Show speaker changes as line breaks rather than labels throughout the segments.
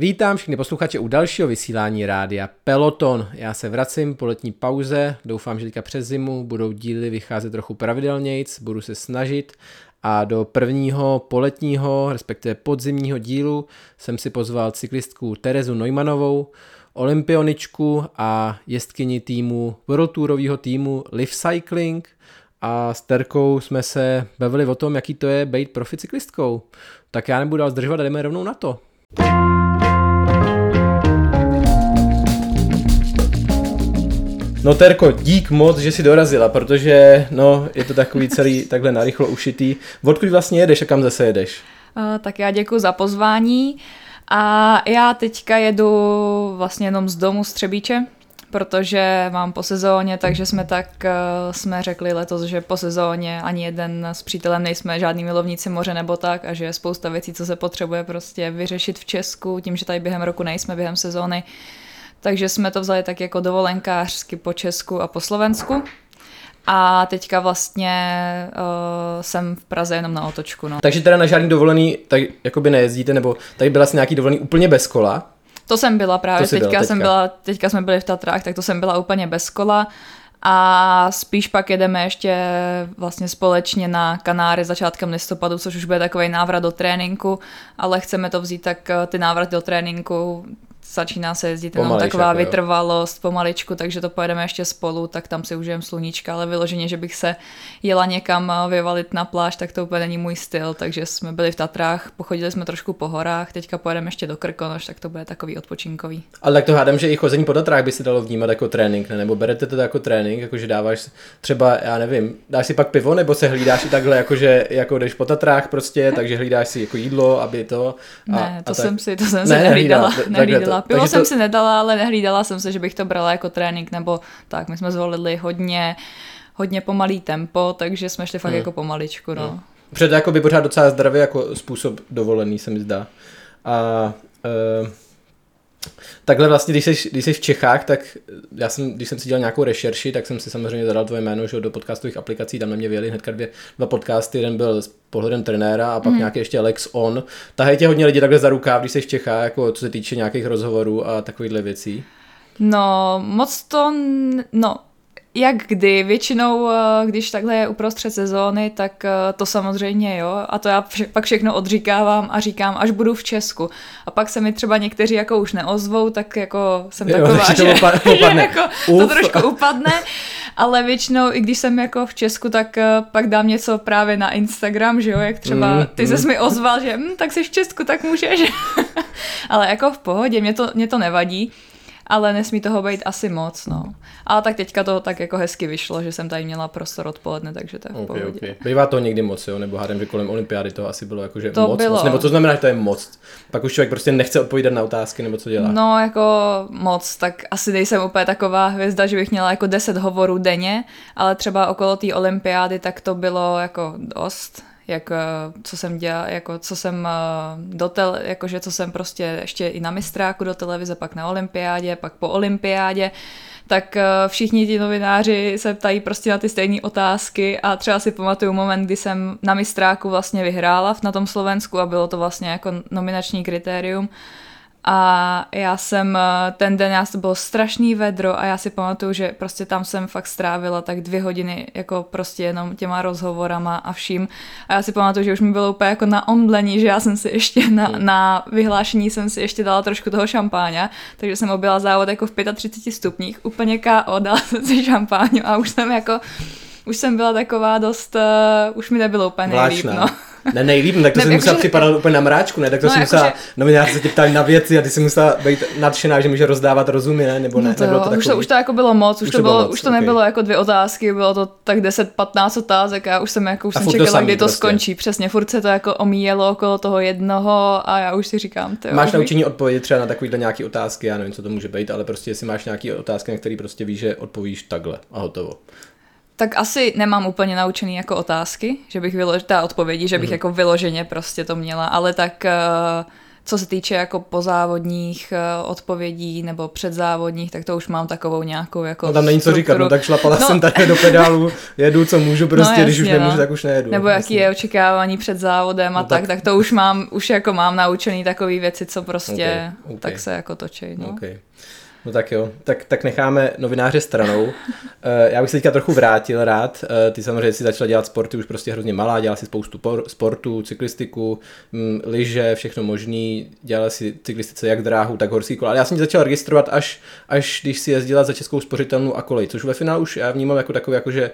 Vítám všechny posluchače u dalšího vysílání rádia Peloton. Já se vracím po letní pauze, doufám, že teďka přes zimu budou díly vycházet trochu pravidelnějc, budu se snažit a do prvního poletního, respektive podzimního dílu jsem si pozval cyklistku Terezu Neumannovou, olympioničku a jezdkyni týmu World Tourového týmu Live Cycling a s Terkou jsme se bavili o tom, jaký to je být profi cyklistkou. Tak já nebudu dál zdržovat a jdeme rovnou na to. No Terko, dík moc, že jsi dorazila, protože no, je to takový celý takhle narychlo ušitý. Odkud vlastně jedeš a kam zase jedeš?
Uh, tak já děkuji za pozvání a já teďka jedu vlastně jenom z domu z Třebíče, protože mám po sezóně, takže jsme tak uh, jsme řekli letos, že po sezóně ani jeden s přítelem nejsme žádný milovníci moře nebo tak a že je spousta věcí, co se potřebuje prostě vyřešit v Česku, tím, že tady během roku nejsme, během sezóny, takže jsme to vzali tak jako dovolenkářsky po Česku a po Slovensku. A teďka vlastně uh, jsem v Praze jenom na otočku. No.
Takže teda na žádný dovolený tak jakoby nejezdíte, nebo tady byla asi nějaký dovolený úplně bez kola?
To jsem byla právě, teďka, byla teďka. Jsem byla, teďka jsme byli v Tatrách, tak to jsem byla úplně bez kola. A spíš pak jedeme ještě vlastně společně na Kanáry začátkem listopadu, což už bude takový návrat do tréninku, ale chceme to vzít tak eh, ty návraty do tréninku začíná se jezdit jenom taková jako, vytrvalost pomaličku, takže to pojedeme ještě spolu, tak tam si užijeme sluníčka, ale vyloženě, že bych se jela někam eh, vyvalit na pláž, tak to úplně není můj styl, takže jsme byli v Tatrách, pochodili jsme trošku po horách, teďka pojedeme ještě do Krkonoš, tak to bude takový odpočinkový.
Ale tak to hádám, že i chození po Tatrách by se dalo vnímat jako trénink, ne? nebo berete to jako trénink, jakože dáváš třeba, já nevím, dáš si pak pivo, nebo se hlídáš i takhle, jakože jako jdeš po Tatrách prostě, takže hlídáš si jako jídlo, aby to.
A, ne, to a jsem tak... si, to jsem ne, si nehlídala, nehlídala. Pivo jsem to... si nedala, ale nehlídala jsem se, že bych to brala jako trénink, nebo tak, my jsme zvolili hodně, hodně pomalý tempo, takže jsme šli fakt hmm. jako pomaličku, no. Hmm.
Před jako by pořád docela zdravý jako způsob dovolený, se mi zdá. A uh, Takhle vlastně, když jsi, když jsi v Čechách, tak já jsem, když jsem si dělal nějakou rešerši, tak jsem si samozřejmě zadal tvoje jméno že do podcastových aplikací, tam na mě vyjeli hnedka dvě, dva podcasty, jeden byl s pohledem trenéra a pak mm. nějaký ještě Lex On. Tahají tě hodně lidi takhle za rukáv, když jsi v Čechách, jako co se týče nějakých rozhovorů a takovýchhle věcí?
No, moc to, no, jak kdy, většinou, eh, když takhle je uprostřed sezóny, tak eh, to samozřejmě jo, a to já vše, pak všechno odříkávám a říkám, až budu v Česku. A pak se mi třeba někteří jako už neozvou, tak jako jsem jo, taková, že, to, že jako to trošku upadne, ale většinou, i když jsem jako v Česku, tak eh, pak dám něco právě na Instagram, že jo, jak třeba mm, ty mm. mi ozval, že hm, tak jsi v Česku, tak můžeš. ale jako v pohodě, mě to, mě to nevadí ale nesmí toho být asi moc, no. Ale tak teďka to tak jako hezky vyšlo, že jsem tady měla prostor odpoledne, takže to je v okay,
okay. Bývá to někdy moc, jo? Nebo hádám, že kolem olympiády to asi bylo jakože to moc, bylo. moc, nebo to znamená, že to je moc. Pak už člověk prostě nechce odpovídat na otázky, nebo co dělá.
No, jako moc, tak asi nejsem úplně taková hvězda, že bych měla jako 10 hovorů denně, ale třeba okolo té olympiády tak to bylo jako dost jak, eh, co jsem dělal, jako co jsem eh, do tele, jakože co jsem prostě ještě i na mistráku do televize, pak na olympiádě, pak po olympiádě, tak eh, všichni ti novináři se ptají prostě na ty stejné otázky a třeba si pamatuju moment, kdy jsem na mistráku vlastně vyhrála na tom Slovensku a bylo to vlastně jako nominační kritérium a já jsem eh, ten den, já to bylo strašný vedro a já si pamatuju, že prostě tam jsem fakt strávila tak dvě hodiny jako prostě jenom těma rozhovorama a vším. A já si pamatuju, že už mi bylo úplně jako na omdlení, že já jsem si ještě na, hmm. na vyhlášení jsem si ještě dala trošku toho šampáňa, takže jsem objela závod jako v 35 stupních, úplně KO, dala jsem si šampáňu a už jsem jako už jsem byla taková dost, uh, už mi nebylo úplně nejlíp, no.
Ne, nejlíp, no, tak to ne, si musela že... připadat úplně na mráčku, ne? Tak to no, si musela, že... novináři se tě ptali na věci a ty si musela být nadšená, že může rozdávat rozumy, ne? Nebo ne?
No to, Nebylo to takový... už, to, už to jako bylo moc, už, už to, bylo, moc, už to okay. nebylo jako dvě otázky, bylo to tak 10-15 otázek a já už jsem jako už jsem čekala, kdy to prostě. skončí. Přesně, furt se to jako omíjelo okolo toho jednoho a já už si říkám,
ty Máš naučení odpovědět třeba na takovýhle nějaký otázky, já nevím, co to může být, ale prostě jestli máš nějaké otázky, na které prostě víš, že odpovíš takhle a hotovo
tak asi nemám úplně naučený jako otázky, že bych vyložila odpovědi, že bych mm. jako vyloženě prostě to měla, ale tak uh, co se týče jako pozávodních eh, odpovědí nebo předzávodních, tak to už mám takovou nějakou jako
No tam není co říkat, no tak šlapala no. jsem tady do pedálu, jedu co můžu no, prostě, no, jasně, když už nemůžu, no. tak už nejedu.
Nebo jaký je očekávání před závodem a no, tak, tak, tak to už mám, už jako mám naučený takové věci, co prostě okay, okay. tak se jako točí. No.
Okay. No tak jo, tak, tak necháme novináře stranou. Eh, já bych se teďka trochu vrátil rád. Eh, ty samozřejmě si začala dělat sporty už prostě hrozně malá, dělala si spoustu sportů, cyklistiku, mm, lyže, všechno možný, dělala si cyklistice jak dráhu, tak horský kola. Ale já jsem ji začal registrovat až, až když si jezdila za českou spořitelnu a kolej, což ve finále už já vnímám jako takový, jako že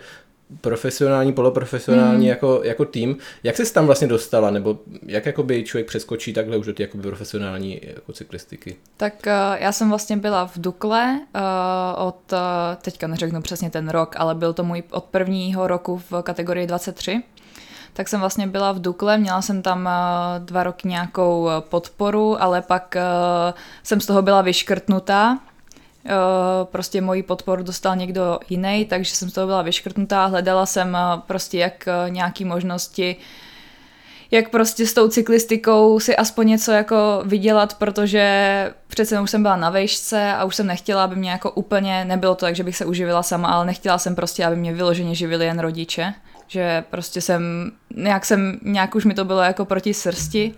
profesionální, poloprofesionální mm. jako, jako tým. Jak jsi tam vlastně dostala, nebo jak jakoby člověk přeskočí takhle už do té profesionální jako cyklistiky?
Tak uh, já jsem vlastně byla v Dukle uh, od, uh, teďka neřeknu přesně ten rok, ale byl to můj od prvního roku v kategorii 23 tak jsem vlastně byla v Dukle, měla jsem tam dva roky nějakou podporu, ale pak jsem z toho byla vyškrtnutá, Eh, prostě moji podporu dostal někdo jiný, takže jsem z toho byla vyškrtnutá. Hledala jsem eh, prostě jak eh, nějaký možnosti, jak prostě s tou cyklistikou si aspoň něco jako vydělat, protože přece už jsem byla na vejšce a už jsem nechtěla, aby mě jako úplně, nebylo to tak, že bych se uživila sama, ale nechtěla jsem prostě, aby mě vyloženě živili jen rodiče, že prostě jsem, nějak jsem, nějak už mi to bylo jako proti srsti,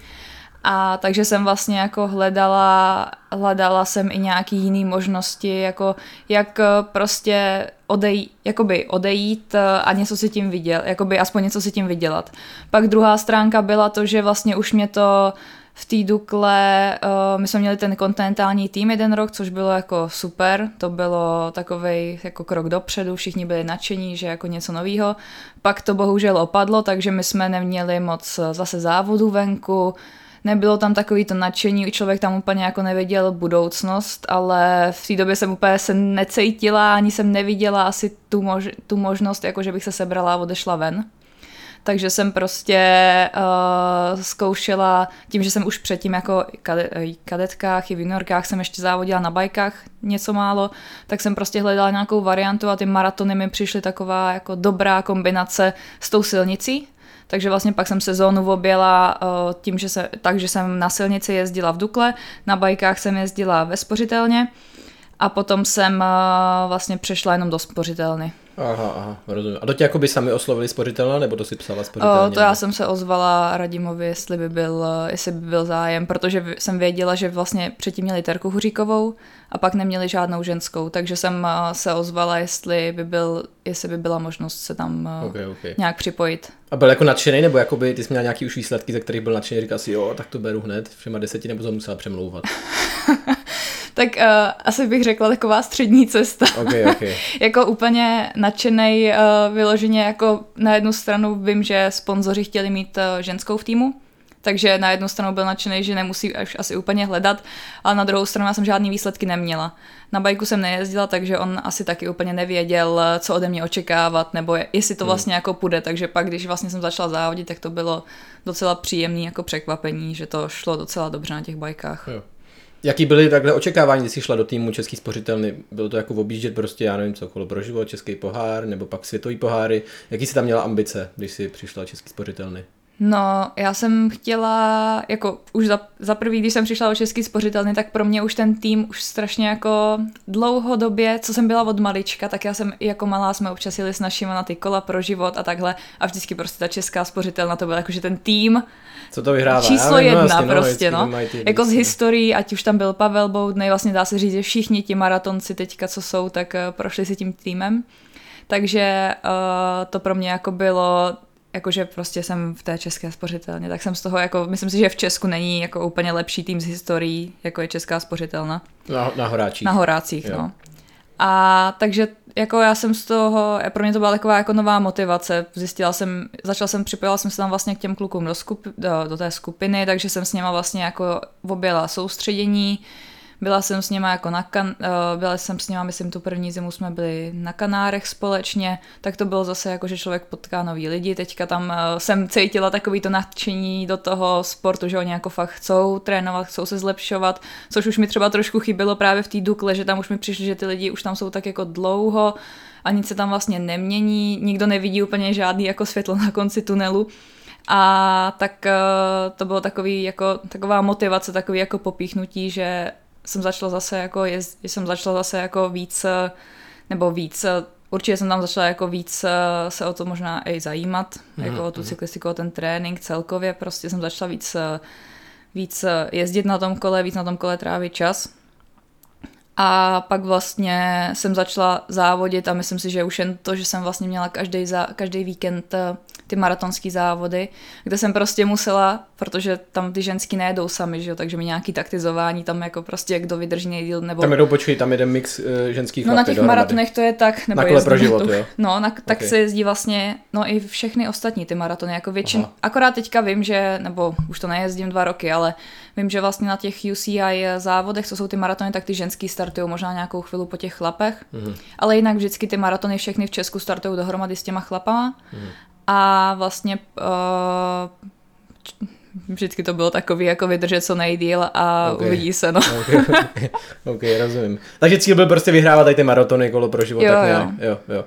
a takže jsem vlastně jako hledala, hledala jsem i nějaký jiný možnosti, jako jak eh, prostě odej, jakoby odejít eh, a něco si tím viděl, jakoby aspoň něco si tím vydělat. Pak druhá stránka byla to, že vlastně už mě to v té Dukle, uh, my jsme měli ten kontinentální tým jeden rok, což bylo jako super, to bylo takový jako krok dopředu, všichni byli nadšení, že jako něco nového. Pak to bohužel opadlo, takže my jsme neměli moc zase závodu venku, nebylo tam takový to nadšení, člověk tam úplně jako neviděl budoucnost, ale v té době jsem úplně se necítila, ani jsem neviděla asi tu, mož, tu možnost, jako že bych se sebrala a odešla ven. Takže jsem prostě uh, zkoušela, tím, že jsem už předtím jako kade, kadetkách i v juniorkách jsem ještě závodila na bajkách něco málo, tak jsem prostě hledala nějakou variantu a ty maratony mi přišly taková jako dobrá kombinace s tou silnicí, takže vlastně pak jsem sezónu objela uh, tím, že se, takže jsem na silnici jezdila v Dukle, na bajkách jsem jezdila ve spořitelně a potom jsem uh, vlastně přešla jenom do spořitelny.
Aha, aha, rozumím. A to tě jako by sami oslovili spořitelná, nebo to si psala spořitelně?
O, to já jsem se ozvala Radimovi, jestli by byl, jestli by byl zájem, protože jsem věděla, že vlastně předtím měli Terku Huříkovou a pak neměli žádnou ženskou, takže jsem se ozvala, jestli by, byl, jestli by byla možnost se tam okay, okay. nějak připojit.
A byl jako nadšený, nebo jakoby ty jsi měl nějaký už výsledky, ze kterých byl nadšený, říkal si, jo, tak to beru hned, všema deseti, nebo to musela přemlouvat?
tak uh, asi bych řekla taková střední cesta.
Okay, okay.
jako úplně nadšený uh, vyloženě, jako na jednu stranu vím, že sponzoři chtěli mít uh, ženskou v týmu, takže na jednu stranu byl nadšený, že nemusí až asi úplně hledat, ale na druhou stranu já jsem žádný výsledky neměla. Na bajku jsem nejezdila, takže on asi taky úplně nevěděl, co ode mě očekávat, nebo jestli to hmm. vlastně jako půjde, takže pak, když vlastně jsem začala závodit, tak to bylo docela příjemný jako překvapení, že to šlo docela dobře na těch bajkách. Jo.
Jaký byly takhle očekávání, když jsi šla do týmu Český spořitelny? Bylo to jako objíždět prostě, já nevím, co kolo pro život, Český pohár, nebo pak světový poháry. Jaký jsi tam měla ambice, když jsi přišla Český spořitelny?
No, já jsem chtěla, jako už za, za prvý, když jsem přišla do Český spořitelny, tak pro mě už ten tým už strašně jako dlouhodobě, co jsem byla od malička, tak já jsem i jako malá jsme občas jeli s našimi na ty kola pro život a takhle a vždycky prostě ta Česká spořitelna to byl jakože ten tým,
co to vyhrává?
Číslo jedna no, jasně, prostě, no. no. Jako z historií, ať už tam byl Pavel Boudnej, vlastně dá se říct, že všichni ti maratonci teďka, co jsou, tak uh, prošli si tím týmem. Takže uh, to pro mě jako bylo jakože prostě jsem v té české spořitelně, tak jsem z toho jako, myslím si, že v Česku není jako úplně lepší tým z historií, jako je česká spořitelna.
Na, na Horácích.
Na Horácích, jo. no. A takže jako já jsem z toho, pro mě to byla taková jako nová motivace. Zjistila jsem, začala jsem, připojila jsem se tam vlastně k těm klukům do, skup, do, do té skupiny, takže jsem s něma vlastně jako objela soustředění, byla jsem s nima jako na kan, uh, byla jsem s nima, myslím, tu první zimu jsme byli na Kanárech společně, tak to bylo zase jako, že člověk potká nový lidi. Teďka tam uh, jsem cítila takový to nadšení do toho sportu, že oni jako fakt chcou trénovat, chcou se zlepšovat, což už mi třeba trošku chybělo právě v té Dukle, že tam už mi přišli, že ty lidi už tam jsou tak jako dlouho a nic se tam vlastně nemění, nikdo nevidí úplně žádný jako světlo na konci tunelu A tak uh, to bylo takový jako, taková motivace, takový jako popíchnutí, že jsem začala zase jako jezd, jsem začala zase jako víc, nebo víc určitě jsem tam začala jako víc se o to možná i zajímat, mm-hmm. jako o tu mhm. cyklistiku, o ten trénink celkově, prostě jsem začala víc, víc jezdit na tom kole, víc na tom kole trávit čas. A pak vlastně jsem začala závodit a myslím si, že už jen to, že jsem vlastně měla každý, za, každý víkend ty maratonské závody, kde jsem prostě musela, protože tam ty ženský nejedou sami, že jo, takže mi nějaký taktizování tam jako prostě kdo vydrží nejdíl, nebo...
Tam jedou, počkej, tam jeden mix uh, ženských
No na těch maratonech to je tak,
nebo na kole pro život, jo?
No, na, tak okay. se jezdí vlastně, no i všechny ostatní ty maratony, jako většin, akorát teďka vím, že, nebo už to nejezdím dva roky, ale vím, že vlastně na těch UCI závodech, co jsou ty maratony, tak ty ženský startují možná nějakou chvíli po těch chlapech, mm-hmm. ale jinak vždycky ty maratony všechny v Česku startují dohromady s těma chlapama mm-hmm a vlastně uh, vždycky to bylo takový, jako vydržet co nejdíl a okay. uvidí se, no.
Okay, okay. ok, rozumím. Takže cíl byl prostě vyhrávat tady ty maratony kolo pro život, jo, tak nějak, jo. jo, jo.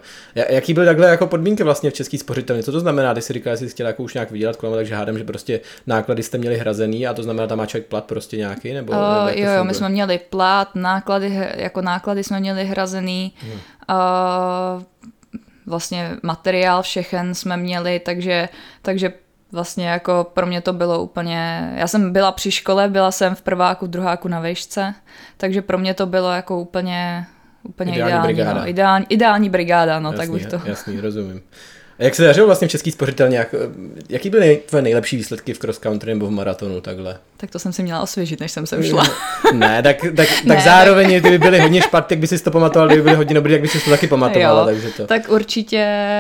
Jaký byl takhle jako podmínky vlastně v český spořitelně? Co to znamená, když si říkal, že jsi chtěl jako už nějak vydělat kolem, takže hádám, že prostě náklady jste měli hrazený a to znamená, tam má člověk plat prostě nějaký, nebo, uh,
nebo Jo, jo, my jsme měli plat, náklady, jako náklady jsme měli hrazený, hmm. uh, vlastně materiál všechen jsme měli, takže, takže vlastně jako pro mě to bylo úplně, já jsem byla při škole, byla jsem v prváku, v druháku na vejšce, takže pro mě to bylo jako úplně, úplně ideální, ideální, brigáda. No, ideální, ideální brigáda, no, jasný, tak bych to...
Jasný, rozumím. A jak se dařilo vlastně v český spořitelně? Jak, jaký byly tvoje nejlepší výsledky v cross country nebo v maratonu takhle?
Tak to jsem si měla osvěžit, než jsem sem šla.
ne, tak, tak, tak ne, zároveň, tak... kdyby byly hodně špatně, tak by si to pamatoval, kdyby byly hodně dobrý, tak by si to taky pamatovala.
Jo,
takže to...
Tak určitě,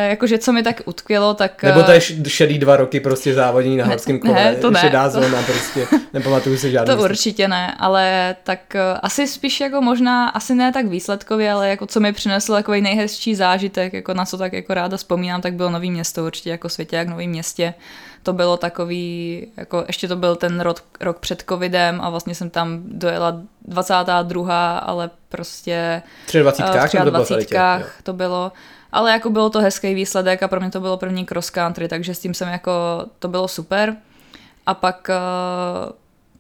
jakože co mi tak utkvělo, tak...
Nebo to je eh, šedý dva roky prostě závodění na horském kole, ne, to ne, šedá to... zóna prostě, nepamatuju si žádný.
To výsledky. určitě ne, ale tak eh, asi spíš jako možná, asi ne tak výsledkově, ale jako co mi přineslo takový nejhezčí zážitek, jako na co tak jako ráda vzpomínám, tak bylo Nový město určitě jako jak Nový městě to bylo takový, jako ještě to byl ten rok, rok před covidem a vlastně jsem tam dojela 22. ale prostě
23. Uh,
to, bylo to bylo. Ale jako bylo to hezký výsledek a pro mě to bylo první cross country, takže s tím jsem jako, to bylo super. A pak uh,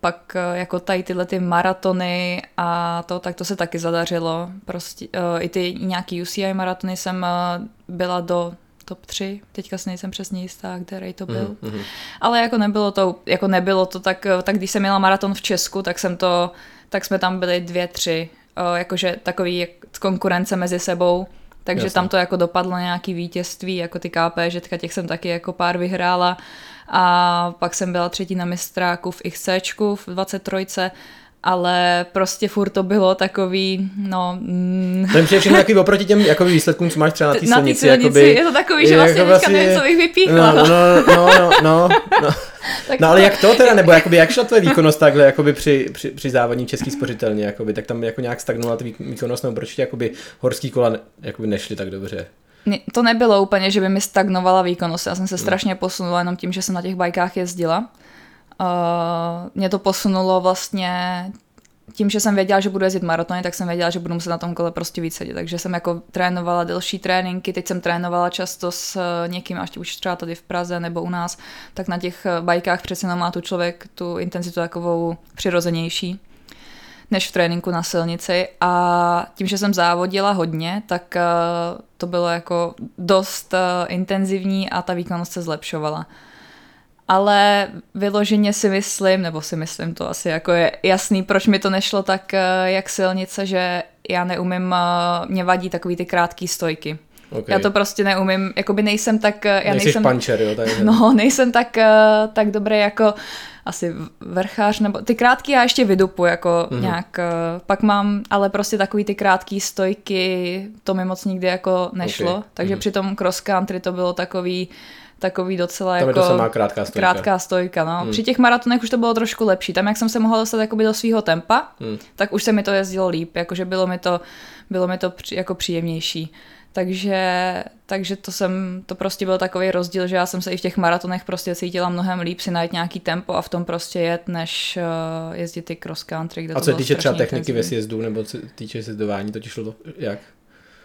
pak uh, jako tady tyhle ty maratony a to, tak to se taky zadařilo. Prostě uh, i ty nějaký UCI maratony jsem uh, byla do top 3, teďka si nejsem přesně jistá, který to byl. Mm-hmm. Ale jako nebylo to, jako nebylo to tak, tak když jsem měla maraton v Česku, tak jsem to, tak jsme tam byli dvě, tři, o, jakože takový konkurence mezi sebou, takže Jasně. tam to jako dopadlo nějaký vítězství, jako ty KP, že těch jsem taky jako pár vyhrála a pak jsem byla třetí na mistráku v XCčku v 23 ale prostě furt to bylo takový, no... Mm.
To je všechno takový oproti těm jakoby, výsledkům, co máš třeba na té silnici.
Na jakoby, je to takový, že vlastně jako vlastně, nevím, co bych vypíchla.
No, no, no, no, no, no. no ale jak to teda, nebo jakoby, jak šla tvoje výkonnost takhle jakoby při, při, při závodní český spořitelně, jakoby, tak tam jako nějak stagnovala ta výkonnost, nebo proč jakoby horský kola jakoby nešly tak dobře?
To nebylo úplně, že by mi stagnovala výkonnost, já jsem se strašně posunula jenom tím, že jsem na těch bajkách jezdila Uh, mě to posunulo vlastně tím, že jsem věděla, že budu jezdit maratony, tak jsem věděla, že budu muset na tom kole prostě víc sedět. Takže jsem jako trénovala delší tréninky, teď jsem trénovala často s eh, někým, až už třeba tady v Praze nebo u nás, tak na těch eh, bajkách přece jenom má tu člověk tu intenzitu takovou přirozenější než v tréninku na silnici a tím, že jsem závodila hodně, tak to bylo jako dost intenzivní a ta výkonnost se zlepšovala ale vyloženě si myslím, nebo si myslím, to asi jako je jasný, proč mi to nešlo tak eh, jak silnice, že já neumím, eh, mě vadí takový ty krátké stojky. Okay. Já to prostě neumím, jakoby nejsem tak... Eh, já
Nejsi
nejsem,
puncher, jo? Takže.
No, nejsem tak, tak dobrý jako asi vrchář, nebo ty krátké já ještě vydupu, jako mm-hmm. nějak, pak mám, ale prostě takový ty krátké stojky, to mi moc nikdy jako nešlo, okay. takže mm-hmm. při tom cross country to bylo takový, takový docela
tam
jako...
je to samá krátká stojka.
Krátká stojka, no. Hmm. Při těch maratonech už to bylo trošku lepší. Tam, jak jsem se mohla dostat jakoby do svého tempa, hmm. tak už se mi to jezdilo líp, jakože bylo mi to, bylo mi to při, jako příjemnější. Takže, takže to jsem, to prostě byl takový rozdíl, že já jsem se i v těch maratonech prostě cítila mnohem líp si najít nějaký tempo a v tom prostě jet, než uh, jezdit ty cross country. Kde
a co se týče třeba techniky ve sjezdu nebo co týče sjezdování, to ti šlo to jak?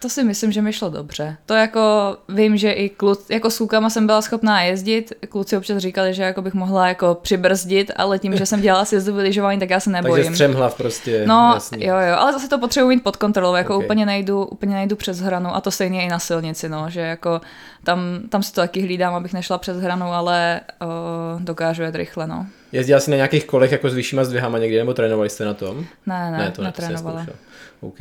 To si myslím, že mi šlo dobře. To jako vím, že i kluci, jako s klukama jsem byla schopná jezdit, kluci občas říkali, že jako bych mohla jako přibrzdit, ale tím, že jsem dělala sjezdu lyžování, tak já se nebojím.
Takže střemhlav prostě.
No,
jasný.
jo, jo, ale zase to potřebuji mít pod kontrolou, jako
Ok.
úplně nejdu, úplně nejdu přes hranu a to stejně i na silnici, no, že jako tam, tam si to taky hlídám, abych nešla přes hranu, ale uh, dokážu jet rychle, no.
Jezdila jsi na nějakých kolech jako s vyššíma zdvihama někdy, nebo trénovali jste na tom?
Ne, ne, ne
to
netrénovala.
OK.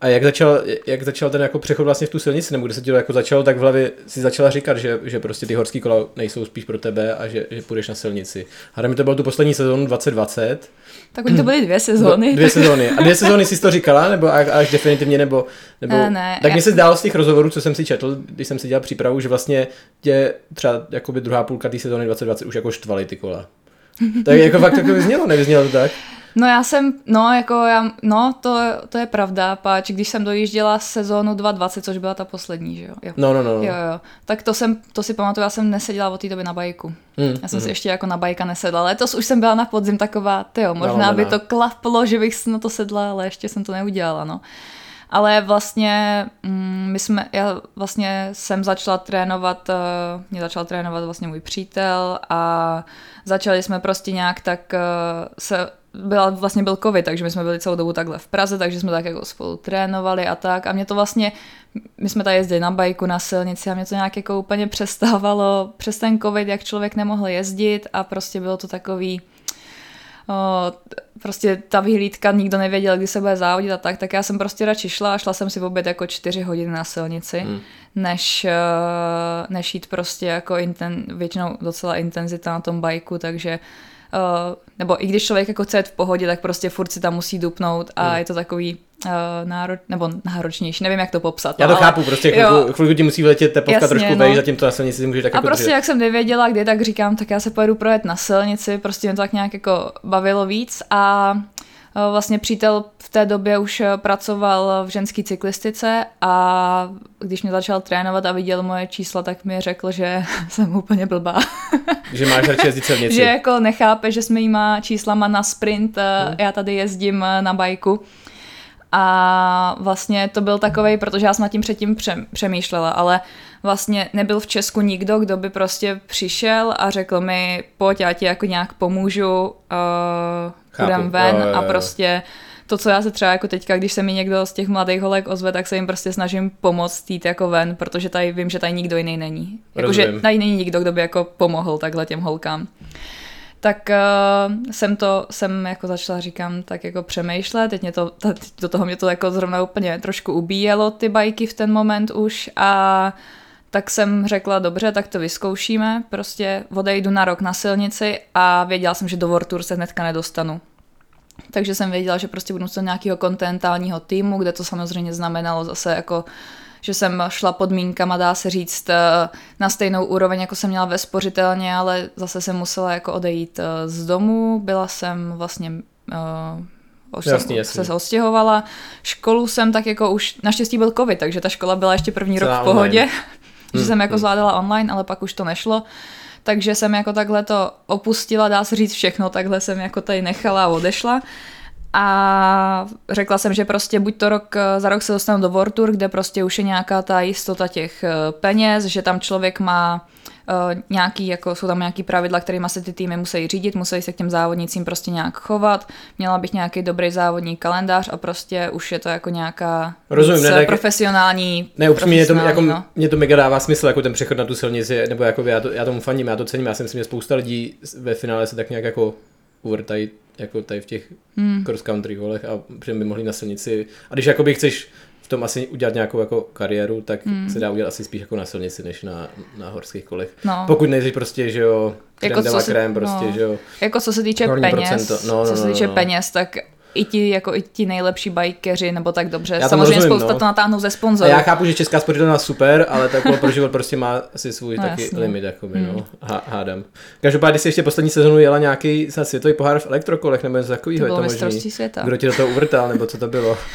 A jak začal, jak začal ten jako přechod vlastně v tu silnici, nebo kde se ti to jako začalo, tak v hlavě si začala říkat, že, že prostě ty horský kola nejsou spíš pro tebe a že, že půjdeš na silnici. A mi to bylo tu poslední sezónu 2020.
Tak oni to byly dvě sezóny.
Dvě sezóny. A dvě sezóny jsi to říkala, nebo až definitivně, nebo... nebo
Ne, ne,
tak mně se zdálo z těch rozhovorů, co jsem si četl, když jsem si dělal přípravu, že vlastně tě třeba jakoby druhá půlka té sezóny 2020 už jako štvaly ty kola. Tak jako fakt to vyznělo, nevyznělo to tak?
No já jsem, no jako já, no to, to je pravda, páč, když jsem dojížděla sezónu 2020, což byla ta poslední, že jo? jo.
No, no, no. no.
Jo, jo. Tak to jsem, to si pamatuju, já jsem neseděla od té doby na bajku.
Mm,
Já jsem si ještě jako na bajka nesedla. Letos už jsem byla na podzim taková, tyjo, možná
Nalomená.
by to klaplo, že bych na to sedla, ale ještě jsem to neudělala, no. Ale vlastně mm, my jsme, já vlastně jsem začala trénovat, eh, mě začal trénovat vlastně můj přítel a začali jsme prostě nějak tak eh, se, byla, vlastně byl covid, takže my jsme byli celou dobu takhle v Praze, takže jsme tak jako spolu trénovali a tak a mě to vlastně, my jsme tady jezdili na bajku, na silnici a mě to nějak jako úplně přestávalo přes ten covid, jak člověk nemohl jezdit a prostě bylo to takový, o, prostě ta vyhlídka, nikdo nevěděl, kdy se bude závodit a tak, tak já jsem prostě radši šla a šla jsem si v oběd jako čtyři hodiny na silnici,
Hmm.
než, eh, než jít prostě jako inten, většinou docela intenzita na tom bajku, takže Uh, nebo i když člověk jako chce v pohodě, tak prostě furt si tam musí dupnout a
Hmm.
je to takový uh, nároč, nebo náročnější, nevím jak to popsat.
Já to
ale,
chápu, prostě chvilku, chvilku ti musí vletět tepovka
Jasně,
trošku
no.
vejš, zatím to na silnici si můžeš tak
A
jako
prostě
držet.
jak jsem nevěděla, kdy, tak říkám, tak já se pojedu projet na silnici, prostě mě to tak nějak jako bavilo víc a e, vlastně přítel v té době už e, pracoval v ženské cyklistice a když mě začal trénovat a viděl moje čísla, tak mi řekl, že jsem úplně blbá.
Že máš radši jezdit silnici.
že jako nechápe, že s mýma číslama na sprint, hmm. já tady jezdím na bajku. A vlastně to byl takovej, protože já jsem nad tím předtím pře- přemýšlela, ale vlastně nebyl v Česku nikdo, kdo by prostě přišel a řekl mi, pojď, já ti jako nějak pomůžu, uh, půjdem ven
Jo, jo, jo.
a prostě to, co já se třeba jako teďka, když se mi někdo z těch mladých holek ozve, tak se jim prostě snažím pomoct jít jako ven, protože tady vím, že tady nikdo jiný není. Jakože tady není nikdo, kdo by jako pomohl takhle těm holkám. Tak uh, jsem to, jsem jako začala, říkám, tak jako přemýšlet, teď, mě to, teď do toho mě to jako zrovna úplně trošku ubíjelo ty bajky v ten moment už a tak jsem řekla, dobře, tak to vyzkoušíme, prostě odejdu na rok na silnici a věděla jsem, že do World Tour se hnedka nedostanu. Takže jsem věděla, že prostě budu muset nějakého kontinentálního týmu, kde to samozřejmě znamenalo zase jako že jsem šla podmínkama, dá se říct, eh, na stejnou úroveň, jako jsem měla ve spořitelně, ale zase jsem musela jako odejít eh, z domu, byla jsem vlastně uh, už
Jasný,
jsem
jasný.
se odstěhovala. Školu jsem tak jako už, naštěstí byl covid, takže ta škola byla ještě první rok
Celá
v pohodě,
online.
že jsem jako
hmm.
zvládala online, ale pak už to nešlo. Takže jsem jako takhle to opustila, dá se říct všechno, takhle jsem jako tady nechala a odešla. A řekla jsem, že prostě buď to rok, za rok se dostanu do World Tour, kde prostě už je nějaká ta jistota těch eh, peněz, že tam člověk má eh, nějaký, jako jsou tam nějaký pravidla, kterými se ty týmy musí řídit, musí se k těm závodnicím prostě nějak chovat, měla bych nějaký dobrý závodní kalendář a prostě už je to jako nějaká
Rozumím, ne, tak-
profesionální
Ne, upřímně, mě to, jako,
no.
mě to mega dává smysl, jako ten přechod na tu silnici, nebo jako já, to, já tomu faním, já to cením, já si myslím, že spousta lidí ve finále se tak nějak jako uvrtají jako tady v těch hmm. cross country kolech a že by mohli na silnici. A když jakoby chceš v tom asi udělat nějakou jako kariéru, tak hmm. se dá udělat asi spíš jako na silnici, než na, na horských kolech.
No.
Pokud nejsi prostě, že jo, krem
Jako
la
se-
krém, prostě,
no.
že jo.
Jako co se týče peněz,
procento. No, no,
co se
no,
týče
no.
peněz, tak i ti, jako i ti nejlepší bajkeři, nebo tak dobře.
Já
Samozřejmě
rozumím,
spousta
no.
to natáhnou ze sponzorů.
já chápu, že česká spořitelna super, ale takhle pro život prostě má asi svůj
No,
taky
jasně.
limit, jakoby, no, há- hádám. Každopádně si ještě poslední sezonu jela nějaký snad světový pohár v elektrokolech, nebo něco
to
takového, je
bylo
to
mistrovství
možný.
světa.
Kdo ti do toho uvrtal, nebo co to bylo?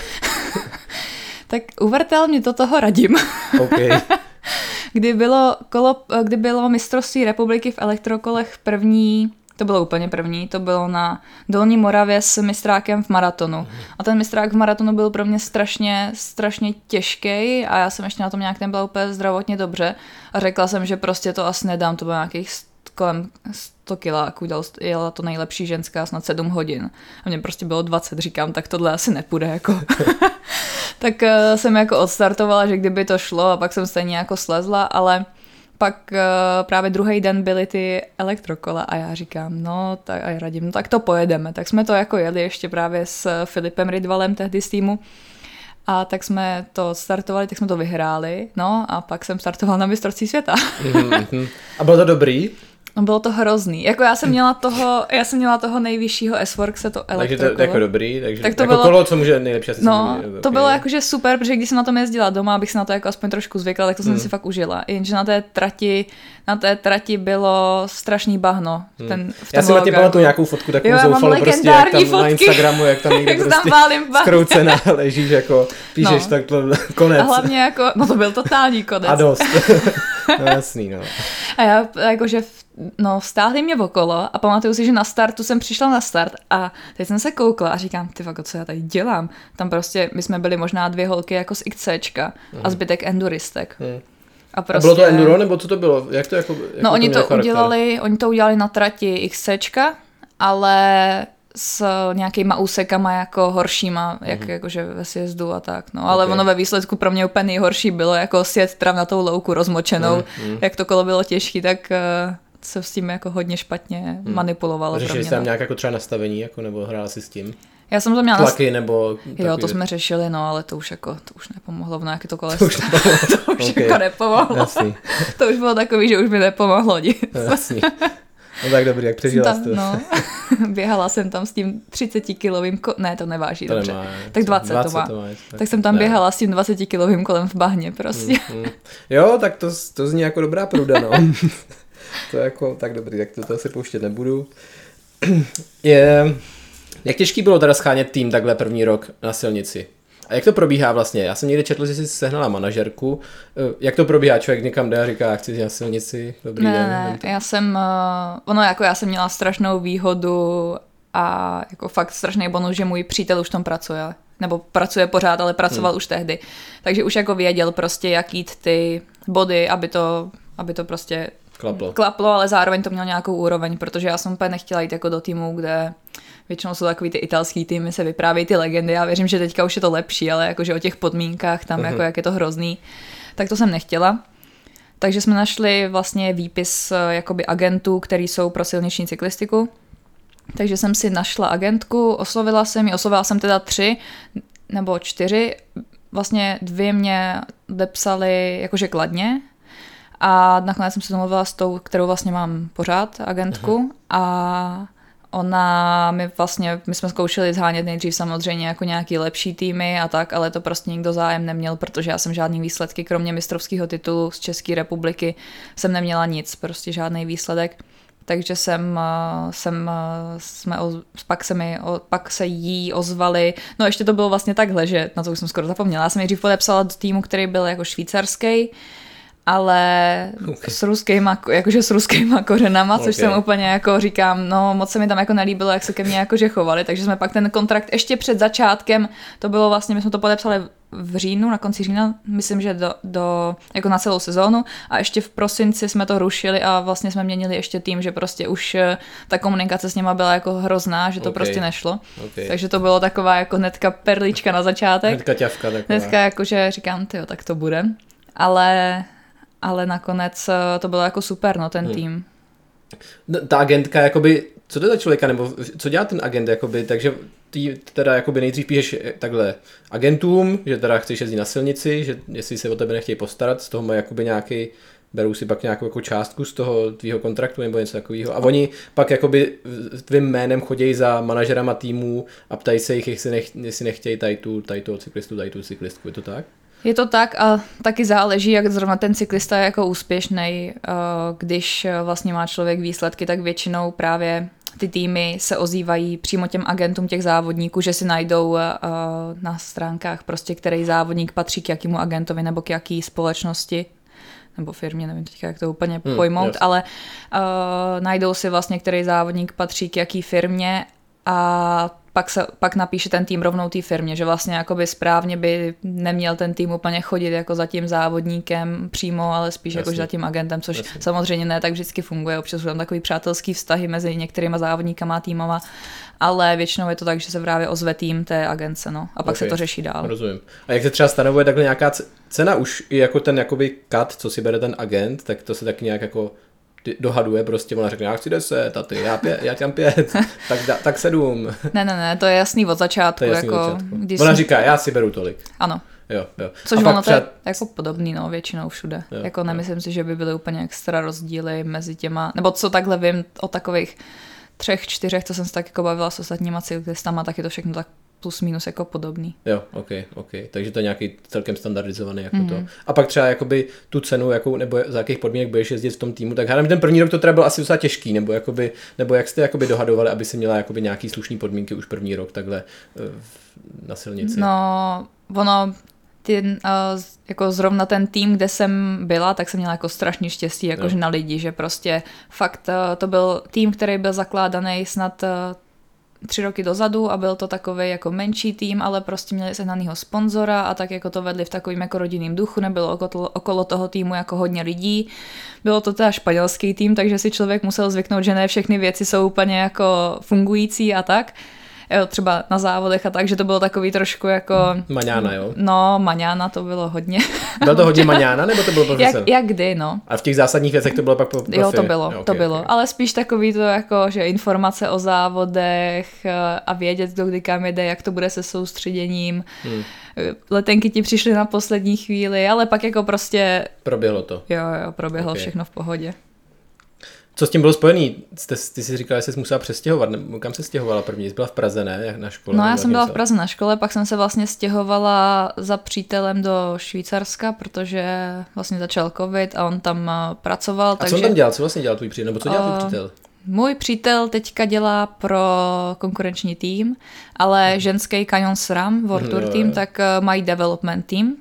Tak uvrtel mě do toho radím.
OK.
Kdy bylo, kolo, kdy bylo mistrovství republiky v elektrokolech první To bylo úplně první, to bylo na Dolní Moravě s mistrákem v maratonu. A ten mistrák v maratonu byl pro mě strašně, strašně těžký a já jsem ještě na tom nějak nebyla úplně zdravotně dobře a řekla jsem, že prostě to asi nedám, to bylo nějakých kolem 100 kiláků, jela to nejlepší ženská snad 7 hodin. A mě prostě bylo 20, říkám, tak tohle asi nepůjde, jako. tak uh, jsem jako odstartovala, že kdyby to šlo a pak jsem stejně jako slezla, ale pak uh, právě druhý den byly ty elektrokola a já říkám, no tak a já radím, no tak to pojedeme. Tak jsme to jako jeli ještě právě s Filipem Ridvalem tehdy z týmu. A tak jsme to startovali, tak jsme to vyhráli, no a pak jsem startoval na mistrovství světa.
mm-hmm. A bylo to dobrý?
No bylo to hrozný. Jako já jsem měla toho, já jsem měla toho nejvyššího S-Workse, to
Takže to je jako dobrý, takže tak to jako bylo, kolo, co může nejlepší asi
No, okay. to bylo jakože super, protože když jsem na tom jezdila doma, abych se na to jako aspoň trošku zvykla, tak to jsem hmm. si fakt užila. Jenže na té trati, na té trati bylo strašný bahno.
Hmm. Ten, v já jsem na tě pamatuju nějakou fotku takovou jo, zoufalou prostě, jak tam fotky. na Instagramu, jak tam někde jak prostě zkroucená ležíš, jako píšeš no. tak to konec.
A hlavně jako, no to byl totální konec.
A dost. no jasný, no.
A já jakože no, stáhli mě okolo a pamatuju si, že na startu jsem přišla na start a teď jsem se koukla a říkám, ty vago, co já tady dělám? Tam prostě, my jsme byli možná dvě holky jako z XCčka mm. a mhm. zbytek enduristek. Mm.
A, prostě, a bylo to prostě- enduro, nebo co to bylo? Jak to jako, jak
no, oni to, to udělali, oni to udělali na trati XCčka, ale s nějakýma úsekama jako horšíma, jak mm-hmm. jakože ve sjezdu a tak. No, ale okay. ono ve výsledku pro mě úplně nejhorší bylo jako sjet na tou louku rozmočenou. Mm-hmm. Jak to kolo bylo těžký, tak uh, se s tím jako hodně špatně hmm. manipulovalo.
Řešili jste tam no. nějak jako třeba nastavení, jako, nebo hrála si s tím?
Já jsem to měla...
Tlaky nebo...
Takový... Jo, to jsme řešili, no, ale to už jako, to už nepomohlo, no, jak je to koleso. To už, nepomohlo. to už okay. jako nepomohlo. Jasný. to už bylo takový, že už mi nepomohlo nic.
Jasný. No tak dobrý, jak přežila jsi to? No,
běhala jsem tam s tím 30-kilovým, ko- ne, to neváží, to dobře. Nemá, tak 20, 20 to má. To má tak. tak jsem tam ne. běhala s tím 20-kilovým kolem v bahně, prostě. Mm, mm.
Jo, tak to, to zní jako dobrá pruda, no. To jako tak dobrý, tak to, to asi pouštět nebudu. Je, jak těžký bylo teda schánět tým takhle první rok na silnici? A jak to probíhá vlastně? Já jsem někde četl, že jsi sehnala manažerku. Eh, jak to probíhá? Člověk někam jde a říká, chci na silnici, dobrý
ne,
den.
Ne, já jsem, uh, ono jako já jsem měla strašnou výhodu a jako fakt strašný bonus, že můj přítel už tam pracuje. Nebo pracuje pořád, ale pracoval hmm. už tehdy. Takže už jako věděl prostě, jak jít ty body, aby to, aby to prostě
Klaplo.
Klaplo, ale zároveň to mělo nějakou úroveň, protože já jsem úplně nechtěla jít jako do týmu, kde většinou jsou takový ty italský týmy, se vyprávějí ty legendy. Já věřím, že teďka už je to lepší, ale jakože o těch podmínkách tam, uh-huh. jako jak je to hrozný, tak to jsem nechtěla. Takže jsme našli vlastně výpis eh, jakoby agentů, který jsou pro silniční cyklistiku. Takže jsem si našla agentku, oslovila jsem ji, oslovila jsem teda tři nebo čtyři. Vlastně dvě mě depsali jakože kladně, a nakonec jsem se domluvila s tou, kterou vlastně mám pořád, agentku. Uh-huh. A ona mi vlastně, my jsme zkoušeli zhánět nejdřív samozřejmě jako nějaký lepší týmy a tak, ale to prostě nikdo zájem neměl, protože já jsem žádný výsledky, kromě mistrovského titulu z České republiky, jsem neměla nic, prostě žádný výsledek. Takže jsem, eh, jsem eh, jsme, pak se mi, pak se jí ozvali, no ještě to bylo vlastně takhle, že na to už jsem skoro zapomněla, já jsem nejdřív podepsala do týmu, který byl jako švýcarský, ale okay. s ruskýma, jakože s ruskýma kořenama, což okay. jsem úplně jako říkám, no moc se mi tam jako nelíbilo, jak se ke mně jakože chovali, takže jsme pak ten kontrakt ještě před začátkem, to bylo vlastně, my jsme to podepsali v říjnu, na konci října, myslím, že do, do, jako na celou sezónu a ještě v prosinci jsme to rušili a vlastně jsme měnili ještě tým, že prostě už eh, ta komunikace s nima byla jako hrozná, že to okay. prostě nešlo. Okay. Takže to bylo taková jako netka perlička na začátek.
Netka ťavka taková.
Netka jakože říkám, ty tak to bude. Ale ale nakonec eh, to bylo jako super, no, ten hmm. tým.
No, ta agentka, jakoby, co to je za člověka, nebo co dělá ten agent, jakoby, takže ty teda jakoby nejdřív píšeš eh, takhle agentům, že teda chceš jezdit na silnici, že jestli se o tebe nechtějí postarat, z toho mají jakoby nějaký berou si pak nějakou jako částku z toho tvýho kontraktu nebo něco takového. A oni pak jakoby tvým jménem chodí za manažerama týmů a ptají se jich, jestli, nech, jestli nechtějí tady tu, tady tu cyklistu, tady tu cyklistku. Je to tak?
Je to tak a taky záleží, jak zrovna ten cyklista je jako úspěšný. Eh, když vlastně má člověk výsledky, tak většinou právě ty týmy se ozývají přímo těm agentům těch závodníků, že si najdou eh, na stránkách prostě, který závodník patří k jakému agentovi nebo k jaký společnosti nebo firmě, nevím teďka, jak to úplně
Hmm,
pojmout,
jasně.
ale uh, najdou si vlastně, který závodník patří k jaký firmě a pak, se, pak napíše ten tým rovnou té firmě, že vlastně jakoby správně by neměl ten tým úplně chodit jako za tím závodníkem přímo, ale spíš jako za tím agentem, což
Jasně.
samozřejmě ne tak vždycky funguje. Občas jsou tam takový přátelský vztahy mezi některýma závodníkama a týmama, ale většinou je to tak, že se právě ozve tým té agence, no, a pak
Ok.
se to řeší dál.
Rozumím. A jak se třeba stanovuje takhle nějaká cena už i jako ten jakoby cut, co si bere ten agent, tak to se tak nějak jako dohaduje prostě, ona řekne, já chci 10 a ty, já, pě, já tam pět, tak, da, tak sedm.
Ne, ne, ne, to je jasný od začátku.
To je jasný
jako,
od začátku.
Když
Ona
jsem-
říká, já si beru tolik.
Ano,
Jo, jo.
což ono
pak
to je
třeba,
jako podobný, no, většinou všude.
Jo,
jako
jo.
nemyslím si, že by byly úplně extra rozdíly mezi těma, nebo co takhle vím o takových třech, čtyřech, co jsem se tak jako bavila s ostatníma cyklistama, tak je to všechno tak plus minus jako podobný.
Jo, ok, ok. Takže to je nějaký celkem standardizovaný jako
Mhm.
to. A pak třeba jakoby tu cenu, jakou, nebo za jakých podmínek budeš jezdit v tom týmu, tak hádám, ten první rok to teda byl asi docela těžký, nebo, jakoby, nebo jak jste jakoby dohadovali, aby si měla jakoby nějaký slušný podmínky už první rok takhle eh, na silnici.
No, ono, ten, uh, jako zrovna ten tým, kde jsem byla, tak jsem měla jako strašně štěstí jakože
Jo.
na lidi, že prostě fakt uh, to byl tým, který byl zakládaný snad tři roky dozadu a byl to takový jako menší tým, ale prostě měli sehnanýho sponzora a tak jako to vedli v takovým jako rodinným duchu, nebylo okolo, toho týmu jako hodně lidí. Bylo to teda španělský tým, takže si člověk musel zvyknout, že ne všechny věci jsou úplně jako fungující a tak. Jo, třeba na závodech a tak, že to bylo takový trošku jako...
Maňána, jo?
No, maňána to bylo hodně.
Bylo to hodně maňána, nebo to bylo
jak,
profesor?
jak kdy, no.
A v těch zásadních věcech to bylo pak po profi?
Jo, to bylo,
Jo,
to bylo.
ok.
Ale spíš takový to jako, že informace o závodech eh, a vědět, kdo kdy kam jede, jak to bude se soustředěním.
Hmm.
Eh, Letenky ti přišly na poslední chvíli, ale pak jako prostě,
Proběhlo to.
jo, jo, proběhlo
Ok.
všechno v pohodě.
Co s tím bylo spojený? Jste, ty jsi říkala, že jsi musela přestěhovat. Kam se stěhovala první? Jsi byla v Praze, ne? Jak na škole?
No já jsem byla v? Praze na škole, pak jsem se vlastně stěhovala za přítelem do Švýcarska, protože vlastně začal covid a on tam eh, pracoval.
A
takže...
co on tam dělal? Co vlastně dělal tvůj přítel? Nebo co dělal tvůj
A-
přítel?
Můj přítel teďka dělá pro konkurenční tým, ale ženský Canyon SRAM, World
Mhm,
Tour
jo,
tým, tak eh, mají development tým,